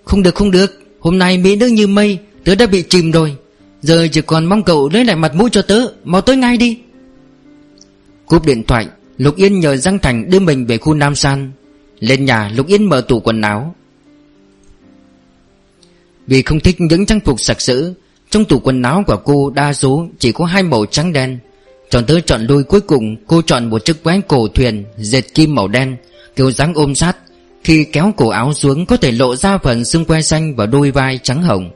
Không được không được. Hôm nay mỹ nữ như mây, Tớ đã bị chìm rồi. Giờ chỉ còn mong cậu lấy lại mặt mũi cho tớ, Mau tới ngay đi. Cúp điện thoại, Lục Yên nhờ Giang Thành đưa mình về khu Nam San. Lên nhà, Lục Yên mở tủ quần áo. Vì không thích những trang phục sặc sỡ, Trong tủ quần áo của cô đa số chỉ có hai màu trắng đen. Chọn tới chọn lui cuối cùng, Cô chọn một chiếc váy cổ thuyền Dệt kim màu đen, Kiểu dáng ôm sát. Khi kéo cổ áo xuống, có thể lộ ra phần xương que xanh và đôi vai trắng hồng.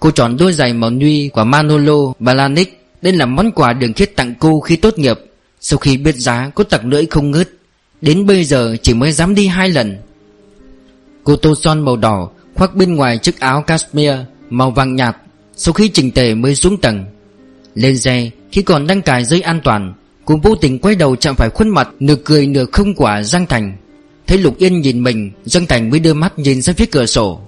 Cô chọn đôi giày màu nuy của Manolo Balanic. Đây là món quà đường khiết tặng cô khi tốt nghiệp. Sau khi biết giá, cô tặc lưỡi không ngớt. Đến bây giờ, chỉ mới dám đi hai lần. Cô tô son màu đỏ Khoác bên ngoài chiếc áo cashmere Màu vàng nhạt, Sau khi chỉnh tề mới xuống tầng. Lên xe, khi còn đang cài dây an toàn cũng vô tình quay đầu chạm phải khuôn mặt, Nửa cười nửa không quả Giang Thành. Thấy Lục Yên nhìn mình, Giang Thành mới đưa mắt nhìn ra phía cửa sổ.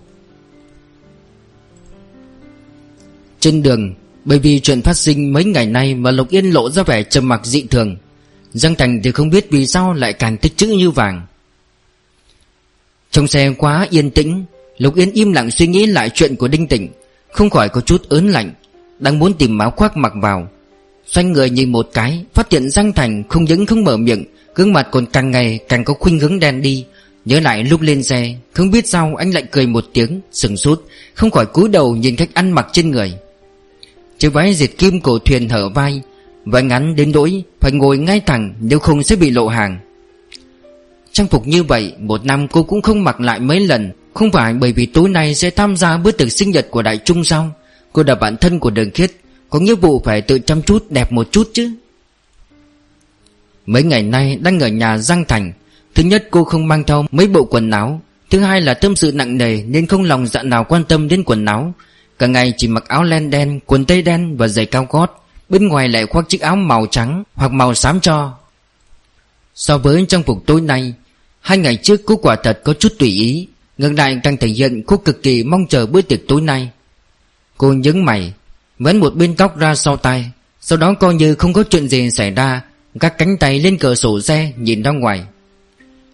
Trên đường, Bởi vì chuyện phát sinh mấy ngày nay Mà Lục Yên lộ ra vẻ trầm mặc dị thường, Giang Thành thì không biết vì sao lại càng tích chữ như vàng. Trong xe quá yên tĩnh Lục Yên im lặng suy nghĩ lại chuyện của Đinh Tịnh, Không khỏi có chút ớn lạnh, Đang muốn tìm áo khoác mặc vào. Xoay người nhìn một cái, Phát hiện Giang Thành không những không mở miệng, Gương mặt còn càng ngày càng có khuynh hướng đen đi. Nhớ lại lúc lên xe, Không biết sao anh lại cười một tiếng, Sừng sốt Không khỏi cúi đầu nhìn cách ăn mặc trên người. Chiếc váy diệt kim cổ thuyền hở vai và ngắn đến nỗi Phải ngồi ngay thẳng nếu không sẽ bị lộ hàng. Trang phục như vậy, Một năm cô cũng không mặc lại mấy lần không phải bởi vì tối nay sẽ tham gia bữa tiệc sinh nhật của Đại Trung sao? Cô là bạn thân của Đường Khiết, Có nghĩa vụ phải tự chăm chút, đẹp một chút chứ. Mấy ngày nay đang ở nhà Giang Thành, Thứ nhất cô không mang theo mấy bộ quần áo, Thứ hai là tâm sự nặng nề Nên không lòng dạ nào quan tâm đến quần áo. Cả ngày chỉ mặc áo len đen, Quần tây đen và giày cao gót, Bên ngoài lại khoác chiếc áo màu trắng Hoặc màu xám cho. So với trang phục tối nay, Hai ngày trước cô quả thật có chút tùy ý. Ngược lại càng thể hiện cô cực kỳ mong chờ bữa tiệc tối nay. Cô nhấn mày Vén một bên tóc ra sau tay Sau đó coi như không có chuyện gì xảy ra, Gác cánh tay lên cửa sổ xe, Nhìn ra ngoài.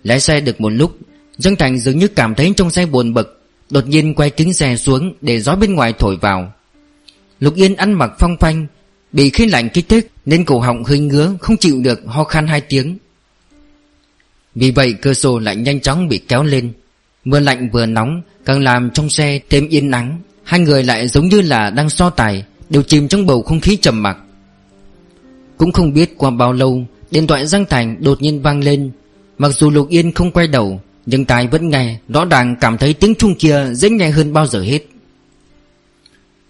Lái xe được một lúc, Dương Thành dường như cảm thấy trong xe buồn bực, Đột nhiên quay kính xe xuống Để gió bên ngoài thổi vào. Lục Yên ăn mặc phong phanh, Bị khí lạnh kích thích Nên cổ họng hơi ngứa, Không chịu được, ho khan hai tiếng. Vì vậy cơ sổ lại nhanh chóng bị kéo lên. Mưa lạnh vừa nóng, Càng làm trong xe thêm yên nắng. Hai người lại giống như là đang so tài, Đều chìm trong bầu không khí trầm mặc. Cũng không biết qua bao lâu, Điện thoại Giang Thành đột nhiên vang lên. Mặc dù Lục Yên không quay đầu, Nhưng tai vẫn nghe, Rõ ràng cảm thấy tiếng chuông kia dễ nghe hơn bao giờ hết.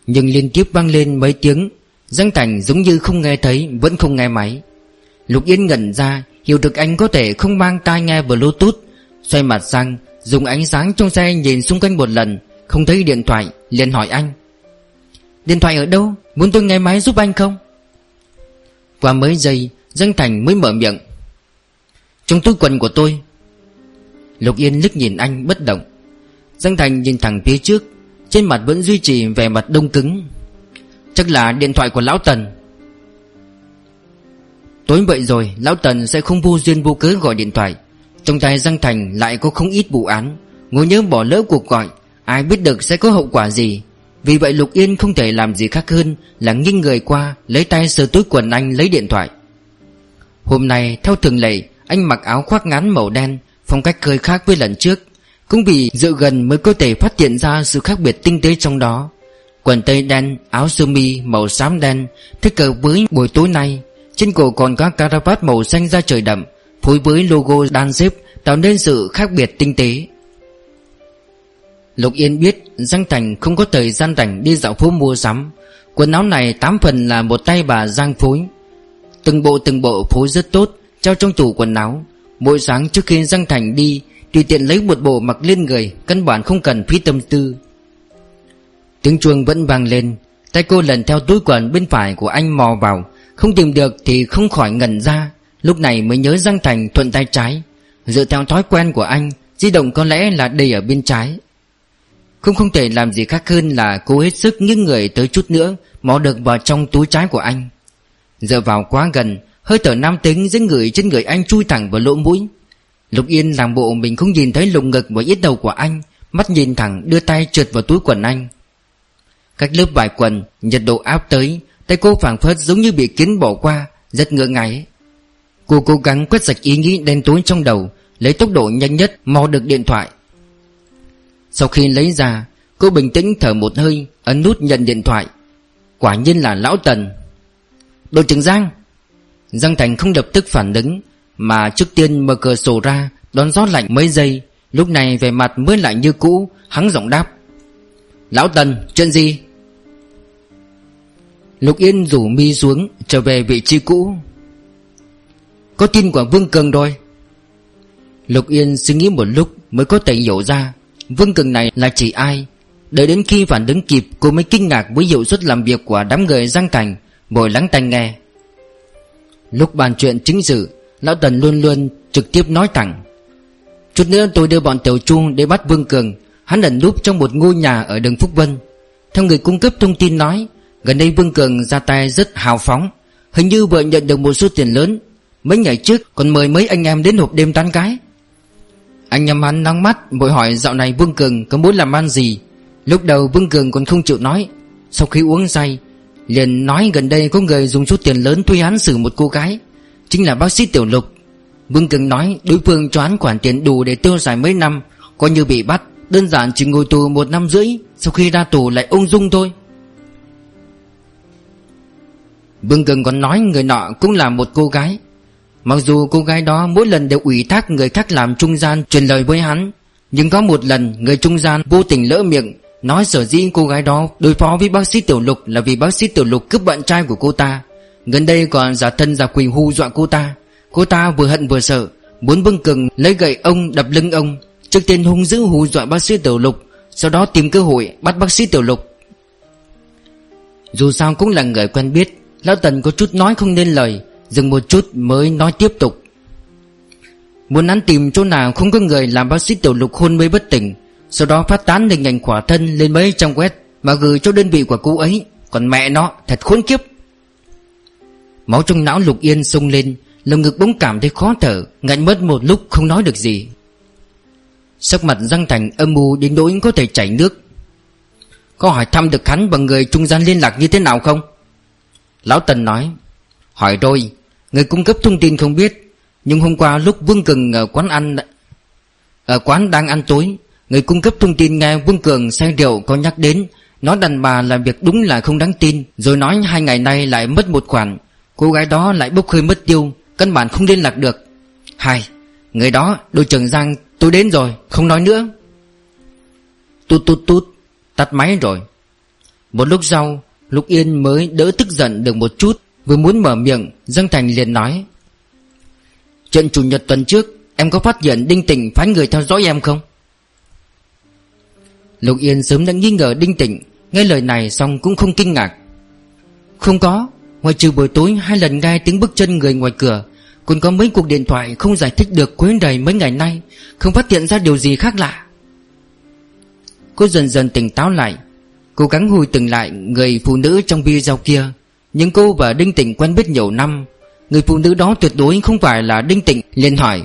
Nhưng liên tiếp vang lên mấy tiếng, Giang Thành giống như không nghe thấy, Vẫn không nghe máy. Lục Yên ngẩn ra, Hiểu được anh có thể không mang tai nghe bluetooth. Xoay mặt sang Dùng ánh sáng trong xe nhìn xung quanh một lần, Không thấy điện thoại, liền hỏi anh. Điện thoại ở đâu? Muốn tôi nghe máy giúp anh không? Qua mấy giây Giang Thành mới mở miệng. Trong túi quần của tôi. Lục Yên liếc nhìn anh bất động. Giang Thành nhìn thẳng phía trước, Trên mặt vẫn duy trì vẻ mặt đông cứng. Chắc là điện thoại của Lão Tần. Tối vậy rồi, Lão Tần sẽ không vô duyên vô cớ gọi điện thoại. Trong tay Giang Thành lại có không ít vụ án. Ngồi nhớ bỏ lỡ cuộc gọi Ai biết được sẽ có hậu quả gì. Vì vậy Lục Yên không thể làm gì khác hơn Là nghiêng người qua Lấy tay sờ túi quần anh lấy điện thoại. Hôm nay theo thường lệ Anh mặc áo khoác ngắn màu đen Phong cách hơi khác với lần trước. Cũng vì dựa gần mới có thể phát hiện ra Sự khác biệt tinh tế trong đó. Quần tây đen, áo sơ mi màu xám đen Thích hợp với buổi tối nay. Trên cổ còn có caravat màu xanh da trời đậm. Phối với logo đan xếp Tạo nên sự khác biệt tinh tế. Lục Yên biết Giang Thành không có thời gian rảnh đi dạo phố mua sắm. Quần áo này tám phần là một tay bà Giang phối. Từng bộ từng bộ phối rất tốt, Treo trong tủ quần áo. Mỗi sáng trước khi Giang Thành đi, Tùy tiện lấy một bộ mặc lên người, Căn bản không cần phí tâm tư. Tiếng chuông vẫn vang lên. Tay cô lần theo túi quần bên phải của anh mò vào. Không tìm được thì không khỏi ngẩn ra. Lúc này mới nhớ Giang Thành thuận tay trái. Dựa theo thói quen của anh, Di động có lẽ là đầy ở bên trái. Không không thể làm gì khác hơn là cố hết sức nghiêng người tới chút nữa Mò được vào trong túi trái của anh. Dựa vào quá gần, Hơi thở nam tính dưới người trên người anh chui thẳng vào lỗ mũi. Lục Yên làm bộ mình không nhìn thấy lồng ngực và yết đầu của anh, Mắt nhìn thẳng đưa tay trượt vào túi quần anh. Cách lớp vải quần, Nhiệt độ áp tới, Tay cô phảng phất giống như bị kiến bỏ qua, Rất ngỡ ngáy Cô cố gắng quét sạch ý nghĩ đen tối trong đầu, Lấy tốc độ nhanh nhất mò được điện thoại. Sau khi lấy ra, Cô bình tĩnh thở một hơi, Ấn nút nhận điện thoại. Quả nhiên là Lão Tần. Đội trưởng Giang. Giang Thành không lập tức phản ứng, Mà trước tiên mở cửa sổ ra, Đón gió lạnh mấy giây. Lúc này về mặt mới lại như cũ Hắn giọng đáp. Lão Tần, chuyện gì? Lục Yên rủ mi xuống, Trở về vị trí cũ. Có tin của Vương Cường rồi. Lục Yên suy nghĩ một lúc Mới có thể hiểu ra Vương Cường này là chỉ ai. Đợi đến khi phản ứng kịp, Cô mới kinh ngạc với hiệu suất làm việc của đám người Giang Thành, Ngồi lắng tai nghe. Lúc bàn chuyện chính sự, Lão Tần luôn luôn trực tiếp nói thẳng. Chút nữa tôi đưa bọn Tiểu Chu để bắt Vương Cường. Hắn ẩn núp trong một ngôi nhà ở đường Phúc Vân. Theo người cung cấp thông tin nói, Gần đây Vương Cường ra tay rất hào phóng. Hình như vừa nhận được một số tiền lớn Mấy ngày trước, còn mời mấy anh em đến hộp đêm tán gái. Anh em hắn nắng mắt Bội hỏi dạo này Vương Cường có muốn làm ăn gì? Lúc đầu Vương Cường còn không chịu nói. Sau khi uống say, Liền nói gần đây có người dùng số tiền lớn thuê hắn xử một cô gái, Chính là bác sĩ Tiểu Lục. Vương Cường nói đối phương cho hắn khoản tiền đủ để tiêu xài mấy năm, Coi như bị bắt, Đơn giản chỉ ngồi tù một năm rưỡi, Sau khi ra tù lại ung dung thôi. Vương Cường còn nói người nọ cũng là một cô gái Mặc dù cô gái đó mỗi lần đều ủy thác người khác làm trung gian truyền lời với hắn, Nhưng có một lần người trung gian vô tình lỡ miệng, Nói sở dĩ cô gái đó đối phó với bác sĩ Tiểu Lục là vì bác sĩ Tiểu Lục cướp bạn trai của cô ta. Gần đây còn giả thân giả quỳ hù dọa cô ta. Cô ta vừa hận vừa sợ, Muốn bưng Cường lấy gậy ông đập lưng ông. Trước tiên hung dữ hù dọa bác sĩ Tiểu Lục, Sau đó tìm cơ hội bắt bác sĩ Tiểu Lục. Dù sao cũng là người quen biết, Lão Tần có chút nói không nên lời. Dừng một chút mới nói tiếp tục. Muốn hắn tìm chỗ nào không có người làm bác sĩ Tiểu Lục hôn mê bất tỉnh, Sau đó phát tán hình ảnh khỏa thân lên mấy trong web Mà gửi cho đơn vị của cô ấy. Còn mẹ nó, thật khốn kiếp. Máu trong não Lục Yên sung lên, Lồng ngực bỗng cảm thấy khó thở, Ngạnh mất một lúc không nói được gì. Sắc mặt răng Thành âm mưu đến nỗi có thể chảy nước. Có hỏi thăm được hắn bằng người trung gian liên lạc như thế nào không? Lão Tần nói, Hỏi rồi Người cung cấp thông tin không biết, Nhưng hôm qua lúc Vương Cường ở quán ăn, Ở quán đang ăn tối, Người cung cấp thông tin nghe Vương Cường say rượu có nhắc đến Nói đàn bà làm việc đúng là không đáng tin, Rồi nói hai ngày nay lại mất một khoản. Cô gái đó lại bốc hơi mất tiêu, Căn bản không liên lạc được. Hai, Người đó, đội trưởng Giang, tôi đến rồi, Không nói nữa. Tút tút tút Tắt máy rồi. Một lúc sau, Lục Yên mới đỡ tức giận được một chút. Vừa muốn mở miệng, Dương Thành liền nói, Chuyện chủ nhật tuần trước, Em có phát hiện Đinh Tịnh phái người theo dõi em không? Lục Yên sớm đã nghi ngờ Đinh Tịnh, Nghe lời này xong cũng không kinh ngạc. Không có Ngoài trừ buổi tối hai lần nghe tiếng bước chân người ngoài cửa, Còn có mấy cuộc điện thoại không giải thích được quấy đầy mấy ngày nay, Không phát hiện ra điều gì khác lạ. Cô dần dần tỉnh táo lại, Cố gắng hồi tưởng lại người phụ nữ trong video kia. Nhưng cô và Đinh Tịnh quen biết nhiều năm. Người phụ nữ đó tuyệt đối không phải là Đinh Tịnh, liền hỏi.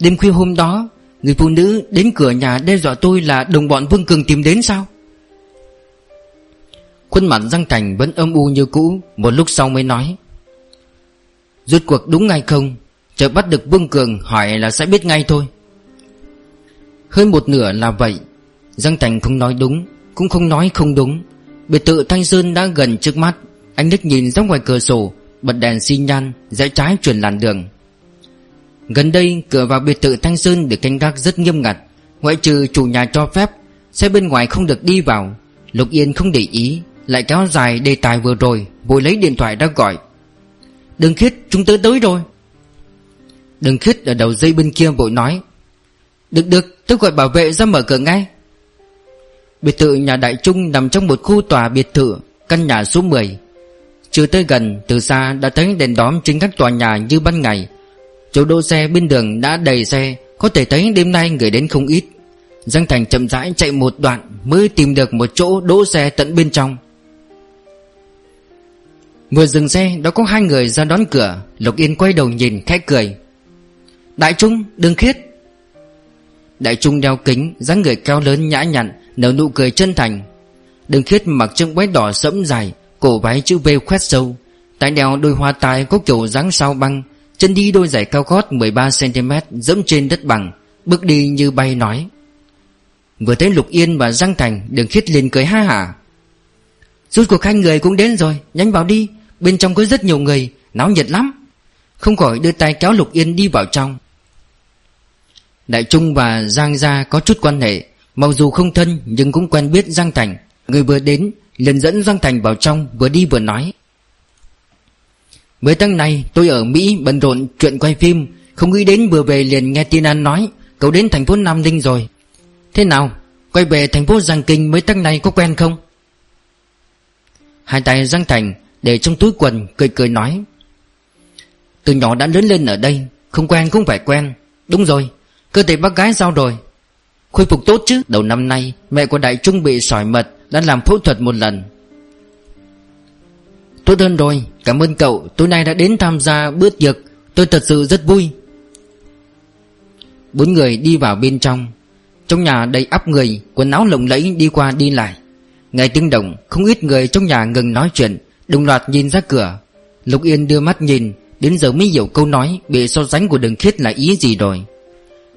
Đêm khuya hôm đó, Người phụ nữ đến cửa nhà đe dọa tôi là đồng bọn Vương Cường tìm đến sao? Khuôn mặt răng Thành vẫn âm u như cũ, Một lúc sau mới nói. Rốt cuộc đúng ngay không? Chờ bắt được Vương Cường hỏi là sẽ biết ngay thôi. Hơn một nửa là vậy. Giang Thành không nói đúng, Cũng không nói không đúng. Biệt tự Thanh Sơn đã gần trước mắt. Anh Đức nhìn ra ngoài cửa sổ, Bật đèn xi nhan Rẽ trái chuyển làn đường. Gần đây, cửa vào biệt thự Thanh Sơn được canh gác rất nghiêm ngặt. Ngoại trừ chủ nhà cho phép, Xe bên ngoài không được đi vào. Lục Yên không để ý, Lại kéo dài đề tài vừa rồi, Vội lấy điện thoại ra gọi. Đừng khiết, chúng tớ tới rồi. Đừng khiết ở đầu dây bên kia vội nói. Được được tôi gọi bảo vệ ra mở cửa ngay. Biệt thự nhà Đại Trung nằm trong một khu tòa biệt thự, Căn nhà số 10 chưa tới gần, từ xa đã thấy đèn đóm trên các tòa nhà như ban ngày. Chỗ đỗ xe bên đường đã đầy xe, Có thể thấy đêm nay người đến không ít. Giang Thành chậm rãi chạy một đoạn Mới tìm được một chỗ đỗ xe tận bên trong. Vừa dừng xe, đã có hai người ra đón cửa. Lục Yên quay đầu nhìn, khẽ cười. Đại Trung, đừng khiết. Đại Trung đeo kính, dáng người cao lớn nhã nhặn, Nở nụ cười chân thành. Đừng khiết mặc chiếc váy đỏ sẫm dài Cổ váy chữ V khoét sâu. Tại đeo đôi hoa tai có kiểu dáng sao băng. Chân đi đôi giày cao gót 13cm Dẫm trên đất bằng. Bước đi như bay nói. Vừa thấy Lục Yên và Giang Thành Đường khiết liền cười ha hả. Rút cuộc hai người cũng đến rồi, Nhanh vào đi. Bên trong có rất nhiều người, Náo nhiệt lắm. Không khỏi đưa tay kéo Lục Yên đi vào trong. Đại Trung và Giang Gia có chút quan hệ. Mặc dù không thân nhưng cũng quen biết Giang Thành. Người vừa đến liền dẫn Giang Thành vào trong, Vừa đi vừa nói. Mấy tháng này, tôi ở Mỹ bận rộn chuyện quay phim, Không nghĩ đến vừa về liền nghe tin An nói, Cậu đến thành phố Nam Ninh rồi. Thế nào? Quay về thành phố Giang Kinh mấy tháng này có quen không? Hai tay Giang Thành Để trong túi quần, cười cười nói, Từ nhỏ đã lớn lên ở đây, Không quen cũng phải quen. Đúng rồi, Cơ thể bác gái sao rồi? Khôi phục tốt chứ, Đầu năm nay mẹ của Đại Trung bị sỏi mật đã làm phẫu thuật một lần. Tốt hơn rồi, Cảm ơn cậu. Tối nay đã đến tham gia bữa tiệc. Tôi thật sự rất vui. Bốn người đi vào bên trong. Trong nhà đầy áp người, Quần áo lộng lẫy đi qua đi lại. Ngày tiếng động, Không ít người trong nhà ngừng nói chuyện, Đồng loạt nhìn ra cửa. Lục Yên đưa mắt nhìn, Đến giờ mới hiểu câu nói Bị so sánh của đường khiết là ý gì rồi.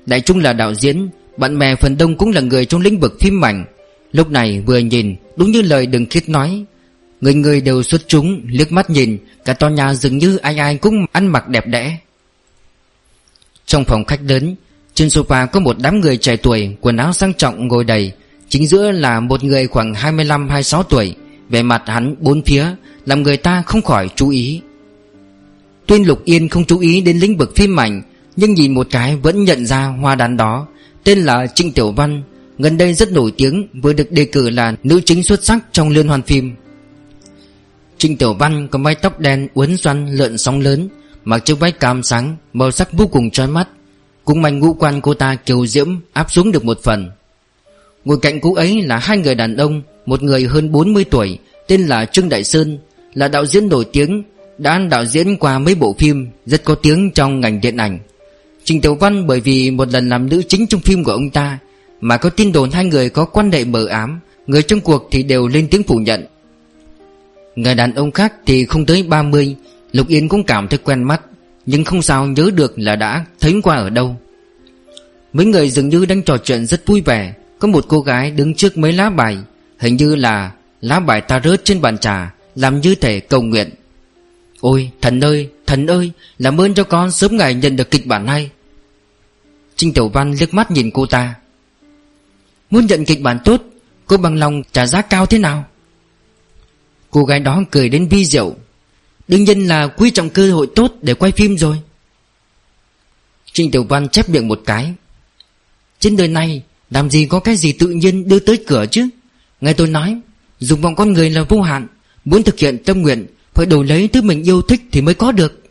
Đại Trung là đạo diễn, Bạn bè phần đông cũng là người trong lĩnh vực phim ảnh. Lúc này vừa nhìn, Đúng như lời đường khiết nói. Người người đều xuất chúng, liếc mắt nhìn, Cả tòa nhà dường như ai ai cũng ăn mặc đẹp đẽ. Trong phòng khách lớn, Trên sofa có một đám người trẻ tuổi, Quần áo sang trọng ngồi đầy. Chính giữa là một người khoảng 25-26 tuổi. Về mặt hắn bốn phía, Làm người ta không khỏi chú ý. Tuyên Lục Yên không chú ý đến lĩnh vực phim ảnh, Nhưng nhìn một cái vẫn nhận ra hoa đàn đó, Tên là Trịnh Tiểu Văn. Gần đây rất nổi tiếng, Vừa được đề cử là nữ chính xuất sắc trong liên hoàn phim. Trinh Tiểu Văn có mái tóc đen uốn xoăn lợn sóng lớn, Mặc chiếc váy cam sáng, Màu sắc vô cùng trói mắt. Cũng mảnh ngũ quan cô ta kiều diễm, áp xuống được một phần. Ngồi cạnh cô ấy là hai người đàn ông, Một người hơn 40 tuổi, Tên là Trương Đại Sơn, Là đạo diễn nổi tiếng, Đã đạo diễn qua mấy bộ phim Rất có tiếng trong ngành điện ảnh. Trình Tiểu Văn bởi vì một lần làm nữ chính trong phim của ông ta mà có tin đồn hai người có quan hệ mờ ám, Người trong cuộc thì đều lên tiếng phủ nhận. Người đàn ông khác thì không tới 30 Lục Yên cũng cảm thấy quen mắt, Nhưng không sao nhớ được là đã thấy qua ở đâu. Mấy người dường như đang trò chuyện rất vui vẻ, Có một cô gái đứng trước mấy lá bài, Hình như là lá bài ta rớt trên bàn trà, Làm như thể cầu nguyện. Ôi, thần ơi thần ơi, Làm ơn cho con sớm ngày nhận được kịch bản hay. Trinh Tiểu Văn liếc mắt nhìn cô ta. Muốn nhận kịch bản tốt, Cô bằng lòng trả giá cao thế nào? Cô gái đó cười đến vi diệu. Đương nhiên là quý trọng cơ hội tốt để quay phim rồi. Trinh Tiểu Văn chép miệng một cái. Trên đời này, Làm gì có cái gì tự nhiên đưa tới cửa chứ? Nghe tôi nói Dùng vọng con người là vô hạn. Muốn thực hiện tâm nguyện, Phải đổi lấy thứ mình yêu thích thì mới có được.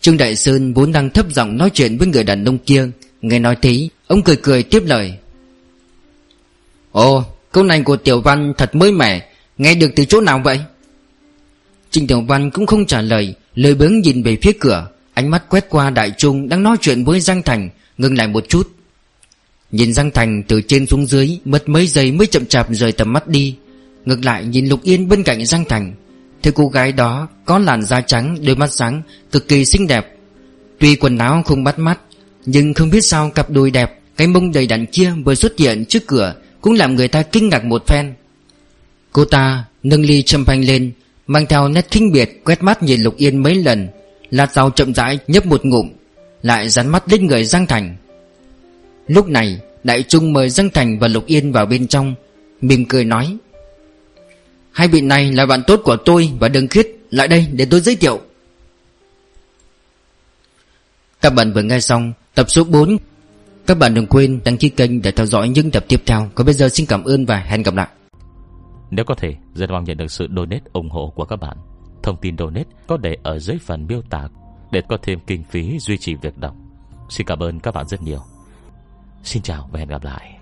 Trương Đại Sơn vốn đang thấp giọng nói chuyện với người đàn ông kia. Nghe nói thế, Ông cười cười tiếp lời. Ồ, câu này của Tiểu Văn thật mới mẻ, Nghe được từ chỗ nào vậy? Trình Tiểu Văn cũng không trả lời Lời bướng nhìn về phía cửa, Ánh mắt quét qua Đại Trung đang nói chuyện với Giang Thành, Ngừng lại một chút. Nhìn Giang Thành từ trên xuống dưới, Mất mấy giây mới chậm chạp rời tầm mắt đi. Ngược lại, nhìn Lục Yên bên cạnh Giang Thành Thì cô gái đó có làn da trắng, Đôi mắt sáng, Cực kỳ xinh đẹp. Tuy quần áo không bắt mắt nhưng không biết sao cặp đùi đẹp, Cái mông đầy đặn kia vừa xuất hiện trước cửa, Cũng làm người ta kinh ngạc một phen. Cô ta nâng ly châm phanh lên, Mang theo nét kinh biệt Quét mắt nhìn Lục Yên mấy lần Lạt rau chậm rãi nhấp một ngụm, Lại dán mắt lên người Giang Thành. Lúc này, Đại Trung mời Giang Thành và Lục Yên vào bên trong, Mỉm cười nói, Hai vị này là bạn tốt của tôi và Đường Khiết, Lại đây để tôi giới thiệu. Các bạn vừa nghe xong tập số 4 Các bạn đừng quên đăng ký kênh để theo dõi những tập tiếp theo. Còn bây giờ xin cảm ơn và hẹn gặp lại. Nếu có thể, rất mong nhận được sự donate ủng hộ của các bạn. Thông tin donate có để ở dưới phần miêu tả Để có thêm kinh phí duy trì việc đọc. Xin cảm ơn các bạn rất nhiều. Xin chào và hẹn gặp lại.